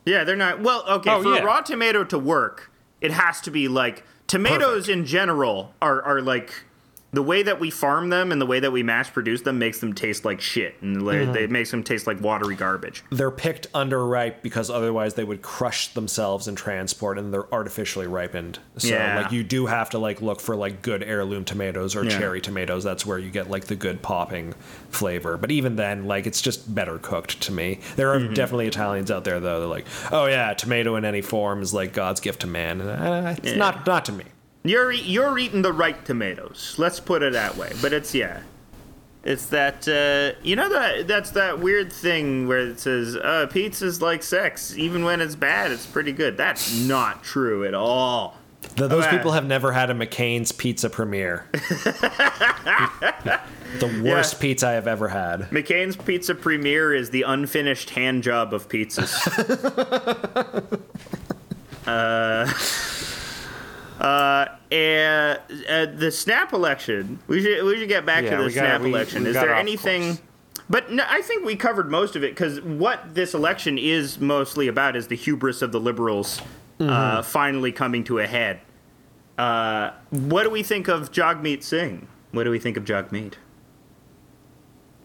Yeah, they're not. Well, okay, Oh, for yeah. a raw tomato to work, it has to be like tomatoes in general are are like the way that we farm them and the way that we mass produce them makes them taste like shit and Mm-hmm. it makes them taste like watery garbage. They're picked underripe because otherwise they would crush themselves in transport, and they're artificially ripened. So Yeah. like you do have to like look for like good heirloom tomatoes or Yeah. cherry tomatoes. That's where you get like the good popping flavor. But even then, like it's just better cooked to me. There are Mm-hmm. definitely Italians out there though. They're like, oh yeah, tomato in any form is like God's gift to man. And, uh, it's Yeah. not not to me. You're you're eating the right tomatoes. Let's put it that way. But it's yeah. It's that uh, you know that that's that weird thing where it says uh, pizza's like sex. Even when it's bad, it's pretty good. That's not true at all. Th- those Okay. people have never had a McCain's pizza premiere. the worst pizza I have ever had. McCain's Pizza premiere is the unfinished hand job of pizzas. uh, uh, and uh, the snap election. We should we should get back Yeah, to the we got- snap election. we Is there anything? course. But no, I think we covered most of it because what this election is mostly about is the hubris of the liberals Mm-hmm. uh, finally coming to a head. Uh, what do we think of Jagmeet Singh? What do we think of Jagmeet?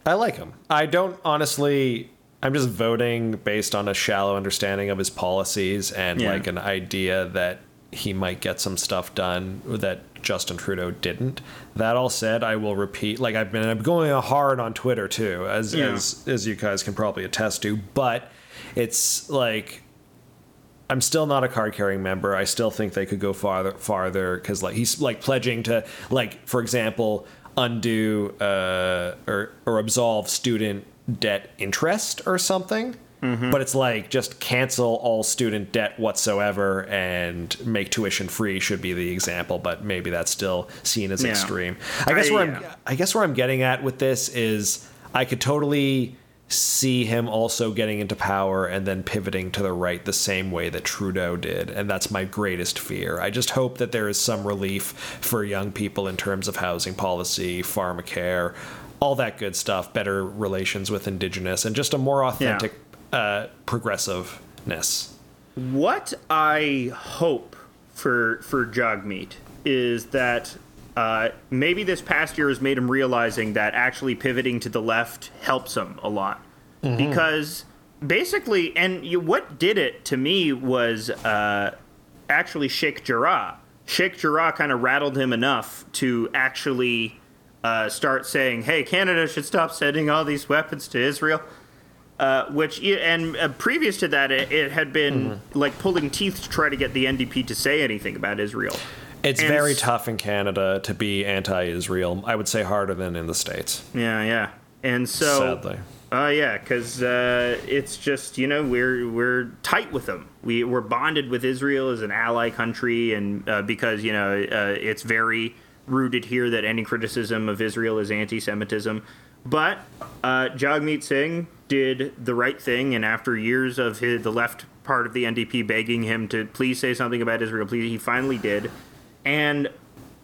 I like him. I don't honestly. I'm just voting based on a shallow understanding of his policies and Yeah. like an idea that he might get some stuff done that Justin Trudeau didn't. That all said, I will repeat. Like I've been, I'm going hard on Twitter too, as Yeah. as as you guys can probably attest to. But it's like I'm still not a card carrying member. I still think they could go farther farther because like he's like pledging to like for example undo uh, or or absolve student debt interest or something. Mm-hmm. But it's like just cancel all student debt whatsoever and make tuition free should be the example. But maybe that's still seen as Yeah. extreme. I guess I- where yeah. I'm I guess where I'm getting at with this is I could totally see him also getting into power and then pivoting to the right the same way that Trudeau did. And that's my greatest fear. I just hope that there is some relief for young people in terms of housing policy, pharmacare, all that good stuff, better relations with Indigenous, and just a more authentic uh, progressiveness. What I hope for for Jagmeet is that uh, maybe this past year has made him realizing that actually pivoting to the left helps him a lot because basically, and you, what did it to me was uh, actually Sheikh Jarrah. Sheikh Jarrah kind of rattled him enough to actually uh, start saying, "Hey, Canada should stop sending all these weapons to Israel." Uh, which and uh, previous to that, it, it had been like pulling teeth to try to get the NDP to say anything about Israel. It's And very tough in Canada to be anti-Israel. I would say harder than in the states. Yeah, yeah, and so Sadly. Uh, yeah, because uh, it's just you know we're we're tight with them. We we're bonded with Israel as an ally country, and uh, because you know uh, it's very rooted here that any criticism of Israel is anti-Semitism. But uh, Jagmeet Singh did the right thing, and after years of his, the left part of the NDP begging him to please say something about Israel. Please, he finally did, and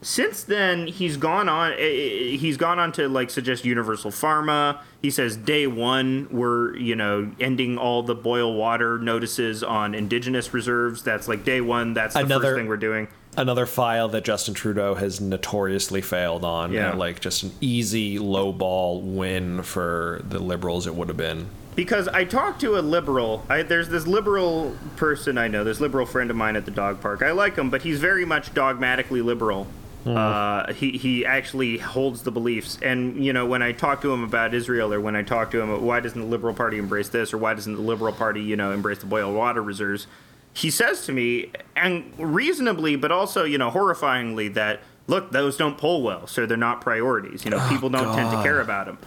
since then he's gone on. eh, eh, He's gone on to like suggest universal pharma. He says day one we're you know ending all the boil water notices on indigenous reserves. That's like day one. That's the Another- first thing we're doing. Another file that Justin Trudeau has notoriously failed on. Yeah. like just an easy low ball win for the liberals. It would have been. because I talked to a liberal. I, there's this liberal person I know, this liberal friend of mine at the dog park. I like him, but he's very much dogmatically liberal. Uh, he he actually holds the beliefs, and you know when I talk to him about Israel, or when I talk to him, why doesn't the Liberal Party embrace this, or why doesn't the Liberal Party, you know, embrace the boil water reserves? He says to me, and reasonably, but also you know horrifyingly, that look, those don't pull well, so they're not priorities. You know, people don't tend to care about them,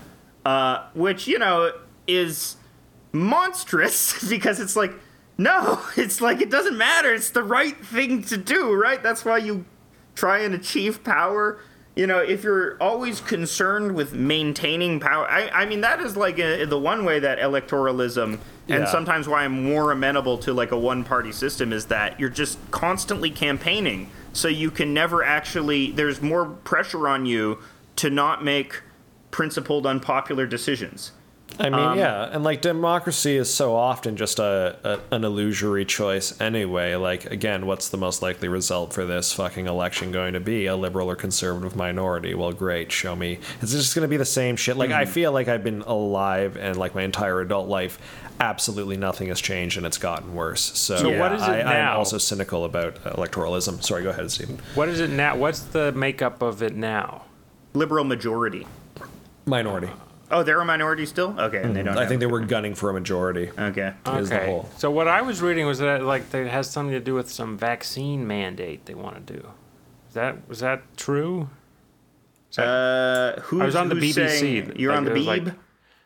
uh, which you know is monstrous because it's like no it's like it doesn't matter. It's the right thing to do right? That's why you try and achieve power. You know if you're always concerned with maintaining power i, I mean that is like a, the one way that electoralism and sometimes why i'm more amenable to like a one party system is that you're just constantly campaigning so you can never actually there's more pressure on you to not make principled unpopular decisions I mean, Um, yeah, and like democracy is so often just a, a an illusory choice anyway. Like again, what's the most likely result for this fucking election going to be? A liberal or conservative minority? Well, great, show me. Is it just going to be the same shit? Like I feel like I've been alive and like my entire adult life, absolutely nothing has changed and it's gotten worse. So, So what is it I, I'm also cynical about electoralism. Sorry, go ahead, Stephen. What is it now? What's the makeup of it now? liberal majority. Minority. Oh, they're a minority still. Okay, and they don't. I think they were gunning for a majority. Okay. Is the Okay. whole- So what I was reading was that like it has something to do with some vaccine mandate they want to do. Is that was that true? Uh, who's, I was on the who's BBC, Saying, you're like, on the it was Beeb. like-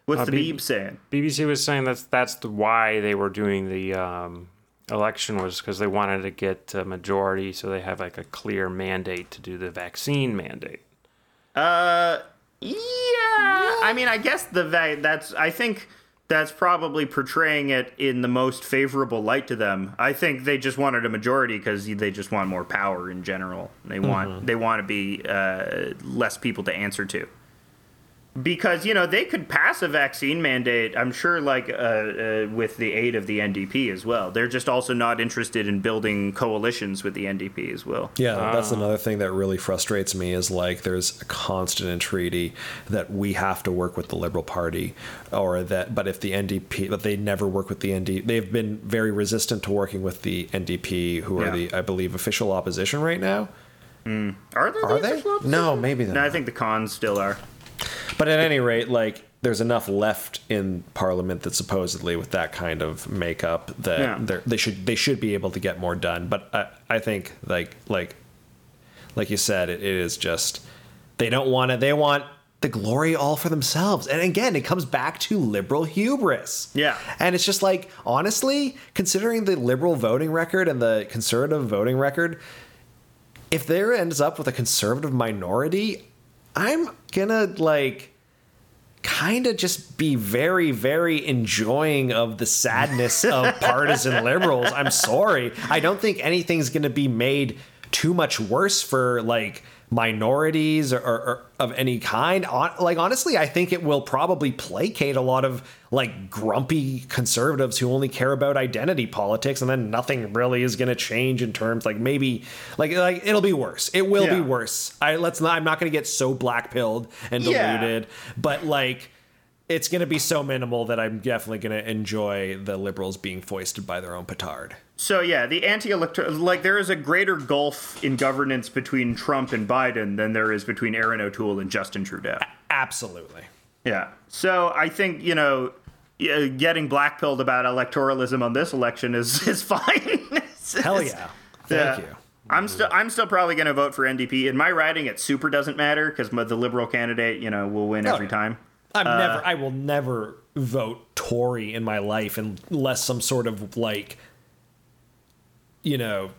What's Uh, the B- Beeb saying? BBC was saying that's that's the why they were doing the um, election was because they wanted to get a majority, so they have like a clear mandate to do the vaccine mandate. Uh, yeah. I mean, I guess the that's. I think that's probably portraying it in the most favorable light to them. I think they just wanted a majority because they just want more power in general. They want they want to be uh, less people to answer to. Because you know they could pass a vaccine mandate i'm sure like uh, uh, with the aid of the ndp as well they're just also not interested in building coalitions with the ndp as well Yeah, that's another thing that really frustrates me is like there's a constant entreaty that we have to work with the Liberal Party, or that, but if the NDP, but they never work with the NDP. They've been very resistant to working with the NDP, who are Yeah. the, I believe, official opposition right now. are there Are the they? No, maybe they're no i think the cons still are But at any rate, like there's enough left in Parliament that supposedly with that kind of makeup that Yeah. they're should they should be able to get more done. But I I think like like like you said, it, it is just they don't want it. They want the glory all for themselves. And again, it comes back to liberal hubris. Yeah. And it's just like honestly, considering the liberal voting record and the conservative voting record, if there ends up with a conservative minority, I'm gonna like kind of just be very, very enjoying of the sadness of partisan liberals. I'm sorry. I don't think anything's gonna be made too much worse for like minorities or, or, of any kind. On, like honestly, I think it will probably placate a lot of like grumpy conservatives who only care about identity politics, and then nothing really is going to change in terms like maybe like like it'll be worse. It will be worse. I let's not. I'm not going to get so black pilled and Yeah. diluted, but like. It's going to be so minimal that I'm definitely going to enjoy the liberals being foisted by their own petard. So yeah, the anti-electoral like there is a greater gulf in governance between Trump and Biden than there is between Erin O'Toole and Justin Trudeau. Absolutely. Yeah. So I think you know, yeah, uh, getting blackpilled about electoralism on this election is is fine. It's- Hell yeah. Thank yeah. you. I'm still I'm still probably going to vote for NDP. In my riding, it super doesn't matter because the liberal candidate, you know, will win Oh, every time. I'm uh, never. I will never vote Tory in my life unless some sort of like, you know,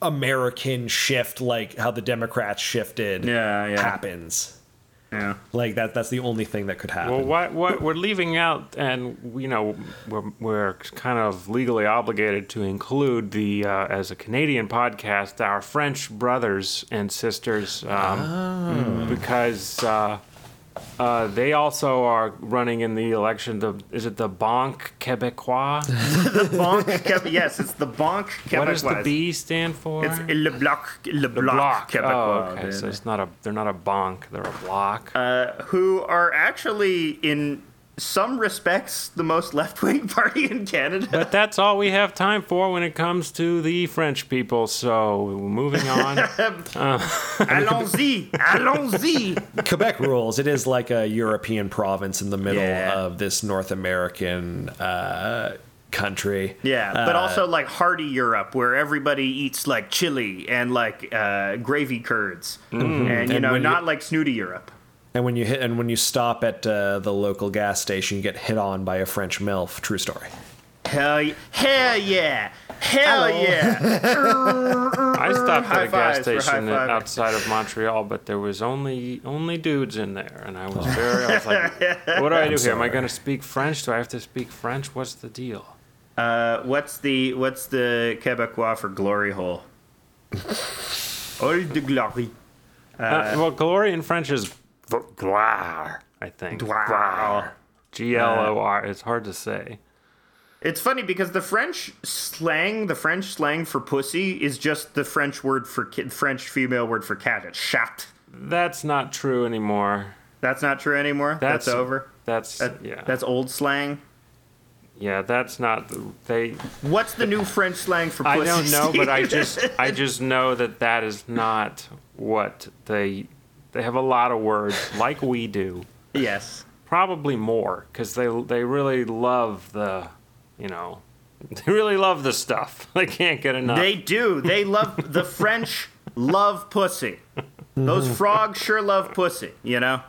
American shift, like how the Democrats shifted, Yeah, yeah. happens. Yeah. Like that that's the only thing that could happen. Well, what what we're leaving out, and you know, we're we're kind of legally obligated to include the uh, as a Canadian podcast our French brothers and sisters, um, because uh, uh, they also are running in the election. The is it the Banque Québécois? The Banque Québé- yes, it's the Banque Québécoise. what does the B stand for? It's Le Bloc, Le the Bloc. Québécois. Oh, okay. So it's not a. They're not a banque. They're a block. uh, who are actually, in some respects, the most left wing party in Canada. But that's all we have time for when it comes to the French people. So moving on. allons-y, allons-y. Quebec rules. It is like a European province in the middle Yeah. of this North American uh, country. Yeah, but Uh, also like hearty Europe, where everybody eats like chili and like uh, gravy curds, and you Mm-hmm. And know, when you- not like snooty Europe. And when you hit and when you stop at uh, the local gas station, you get hit on by a French milf. True story. Hell, y- hell yeah, hell yeah. I stopped High at a gas station outside of Montreal, but there was only only dudes in there, and I was very. I was like, "What do I do here? Am I going to speak French? Do I have to speak French? What's the deal?" Uh, what's the what's the Quebecois for glory hole? Ol de glory. Uh, well, glory in French is v- gloire, I think. Gloire. G L O R. It's hard to say. It's funny because the French slang, the French slang for pussy, is just the French word for ki- French female word for cat. It's chat. That's not true anymore. That's not true anymore. That's, That's- over. That's That- yeah. That's old slang. yeah. That's not. They. What's the new French slang for pussy? I don't know, but I just I just know that that is not what they they have a lot of words like we do. yes. Probably more because they they really love the you know they really love the stuff. They can't get enough. They do. They love the French. Love pussy. Those frogs sure love pussy. You know.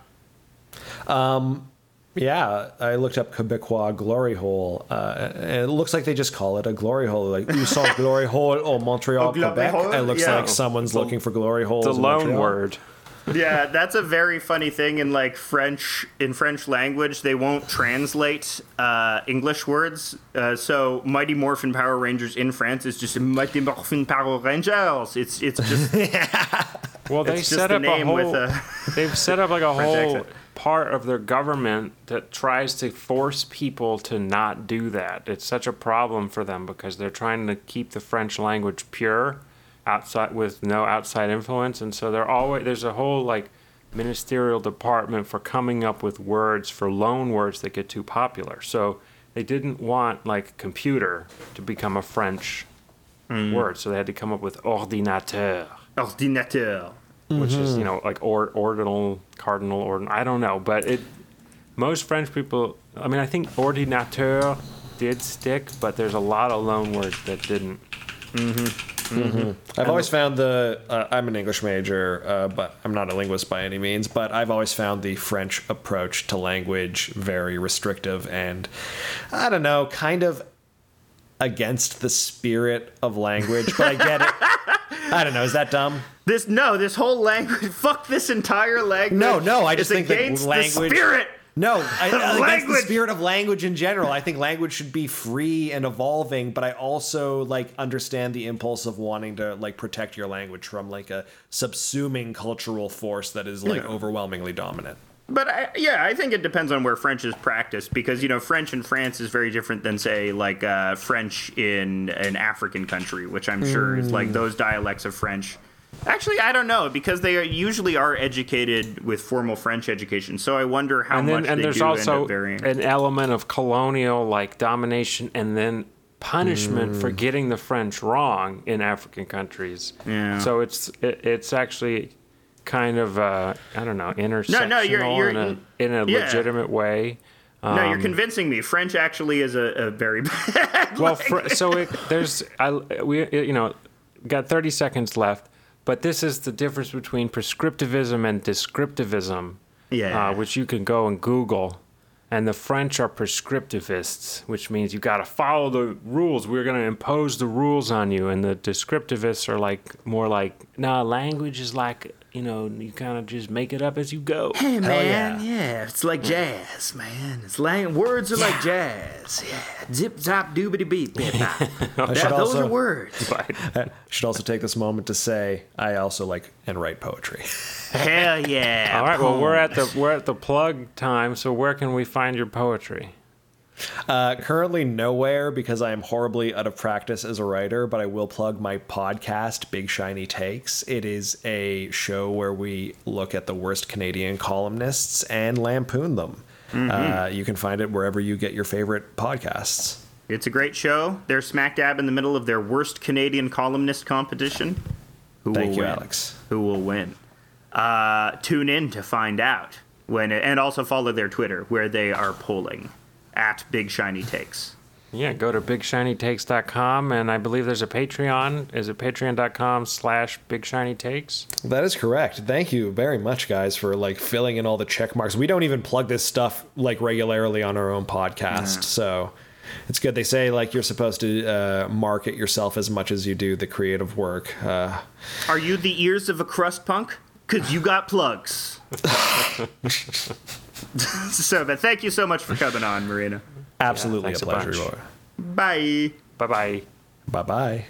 Um, Yeah, I looked up Quebecois glory hole. Uh, and it looks like they just call it a glory hole. Like you saw glory hole or Montreal, Oh, Quebec. hole? It looks Yeah. like someone's looking for glory holes. the in lone Montreal. word. Yeah, that's a very funny thing in like French in French language. They won't translate uh, English words. Uh, so Mighty Morphin Power Rangers in France is just Mighty Morphin Power Rangers. It's it's just yeah. Well, they it's just set the up a name whole. with a They've set up like a French whole accent. part of their government that tries to force people to not do that. It's such a problem for them because they're trying to keep the French language pure outside with no outside influence and so they're always there's a whole like ministerial department for coming up with words for loan words that get too popular. So they didn't want like computer to become a French Mm. word, so they had to come up with ordinateur ordinateur. which is Mm-hmm. you know like or, ordinal cardinal ordinal i don't know but it most french people i mean i think ordinateur did stick but there's a lot of loan words that didn't I've always found the. Uh, I'm an English major, uh, but I'm not a linguist by any means. But I've always found the French approach to language very restrictive and, I don't know, kind of against the spirit of language. But I get it. I don't know. Is that dumb? This no, this whole language. Fuck this entire language. No, no, I just think that language- the spirit. No, I, against the spirit of language in general. I think language should be free and evolving, but I also like understand the impulse of wanting to like protect your language from like a subsuming cultural force that is like Yeah. overwhelmingly dominant. But I, yeah, I think it depends on where French is practiced because you know French in France is very different than say like uh, French in an African country, which I'm sure is Mm. like those dialects of French. Actually, I don't know because they are, usually are educated with formal French education. So I wonder how and then much and they there's do end also up varying. an element of colonial like domination and then punishment for getting the french wrong in african countries Yeah. so it's it, it's actually kind of uh, i don't know intersectional no, you're- you're- in a, in a yeah. legitimate way no, um, you're convincing me. French actually is a, a very bad. well fr- so it, there's I, we you know got 30 seconds left but this is the difference between prescriptivism and descriptivism Yeah. uh, which you can go and google. And the french are prescriptivists which means you've got to follow the rules. We're going to impose the rules on you. And the descriptivists are like more like no language is like you know, you kind of just make it up as you go. Hey man, yeah. yeah. it's like jazz, man. It's lang- words are like jazz. Yeah, zip zop doobity beep. bip, bop. That- should those also- are words. Should also take this moment to say I also like and write poetry. Hell yeah. All right, well, we're at the we're at the plug time. So where can we find your poetry? Uh, currently nowhere because I am horribly out of practice as a writer, but I will plug my podcast, Big Shiny Takes. It is a show where we look at the worst Canadian columnists and lampoon them. Uh, you can find it wherever you get your favorite podcasts. It's a great show. They're smack dab in the middle of their worst Canadian columnist competition. Who Thank will you, win? Alex. Who will win? Uh, tune in to find out when, and also follow their Twitter where they are polling at Big Shiny Takes. Yeah, go to bigshinytakes.com, and I believe there's a Patreon. Is it patreon.com slash bigshinytakes? That is correct. Thank you very much, guys, for like filling in all the check marks. We don't even plug this stuff like regularly on our own podcast, so it's good. They say like you're supposed to uh, market yourself as much as you do the creative work. Uh, Are you the ears of a crust punk? Cause you got plugs. so, but thank you so much for coming on, Marina. absolutely thanks a a pleasure. bunch. Bye. Bye bye. Bye bye.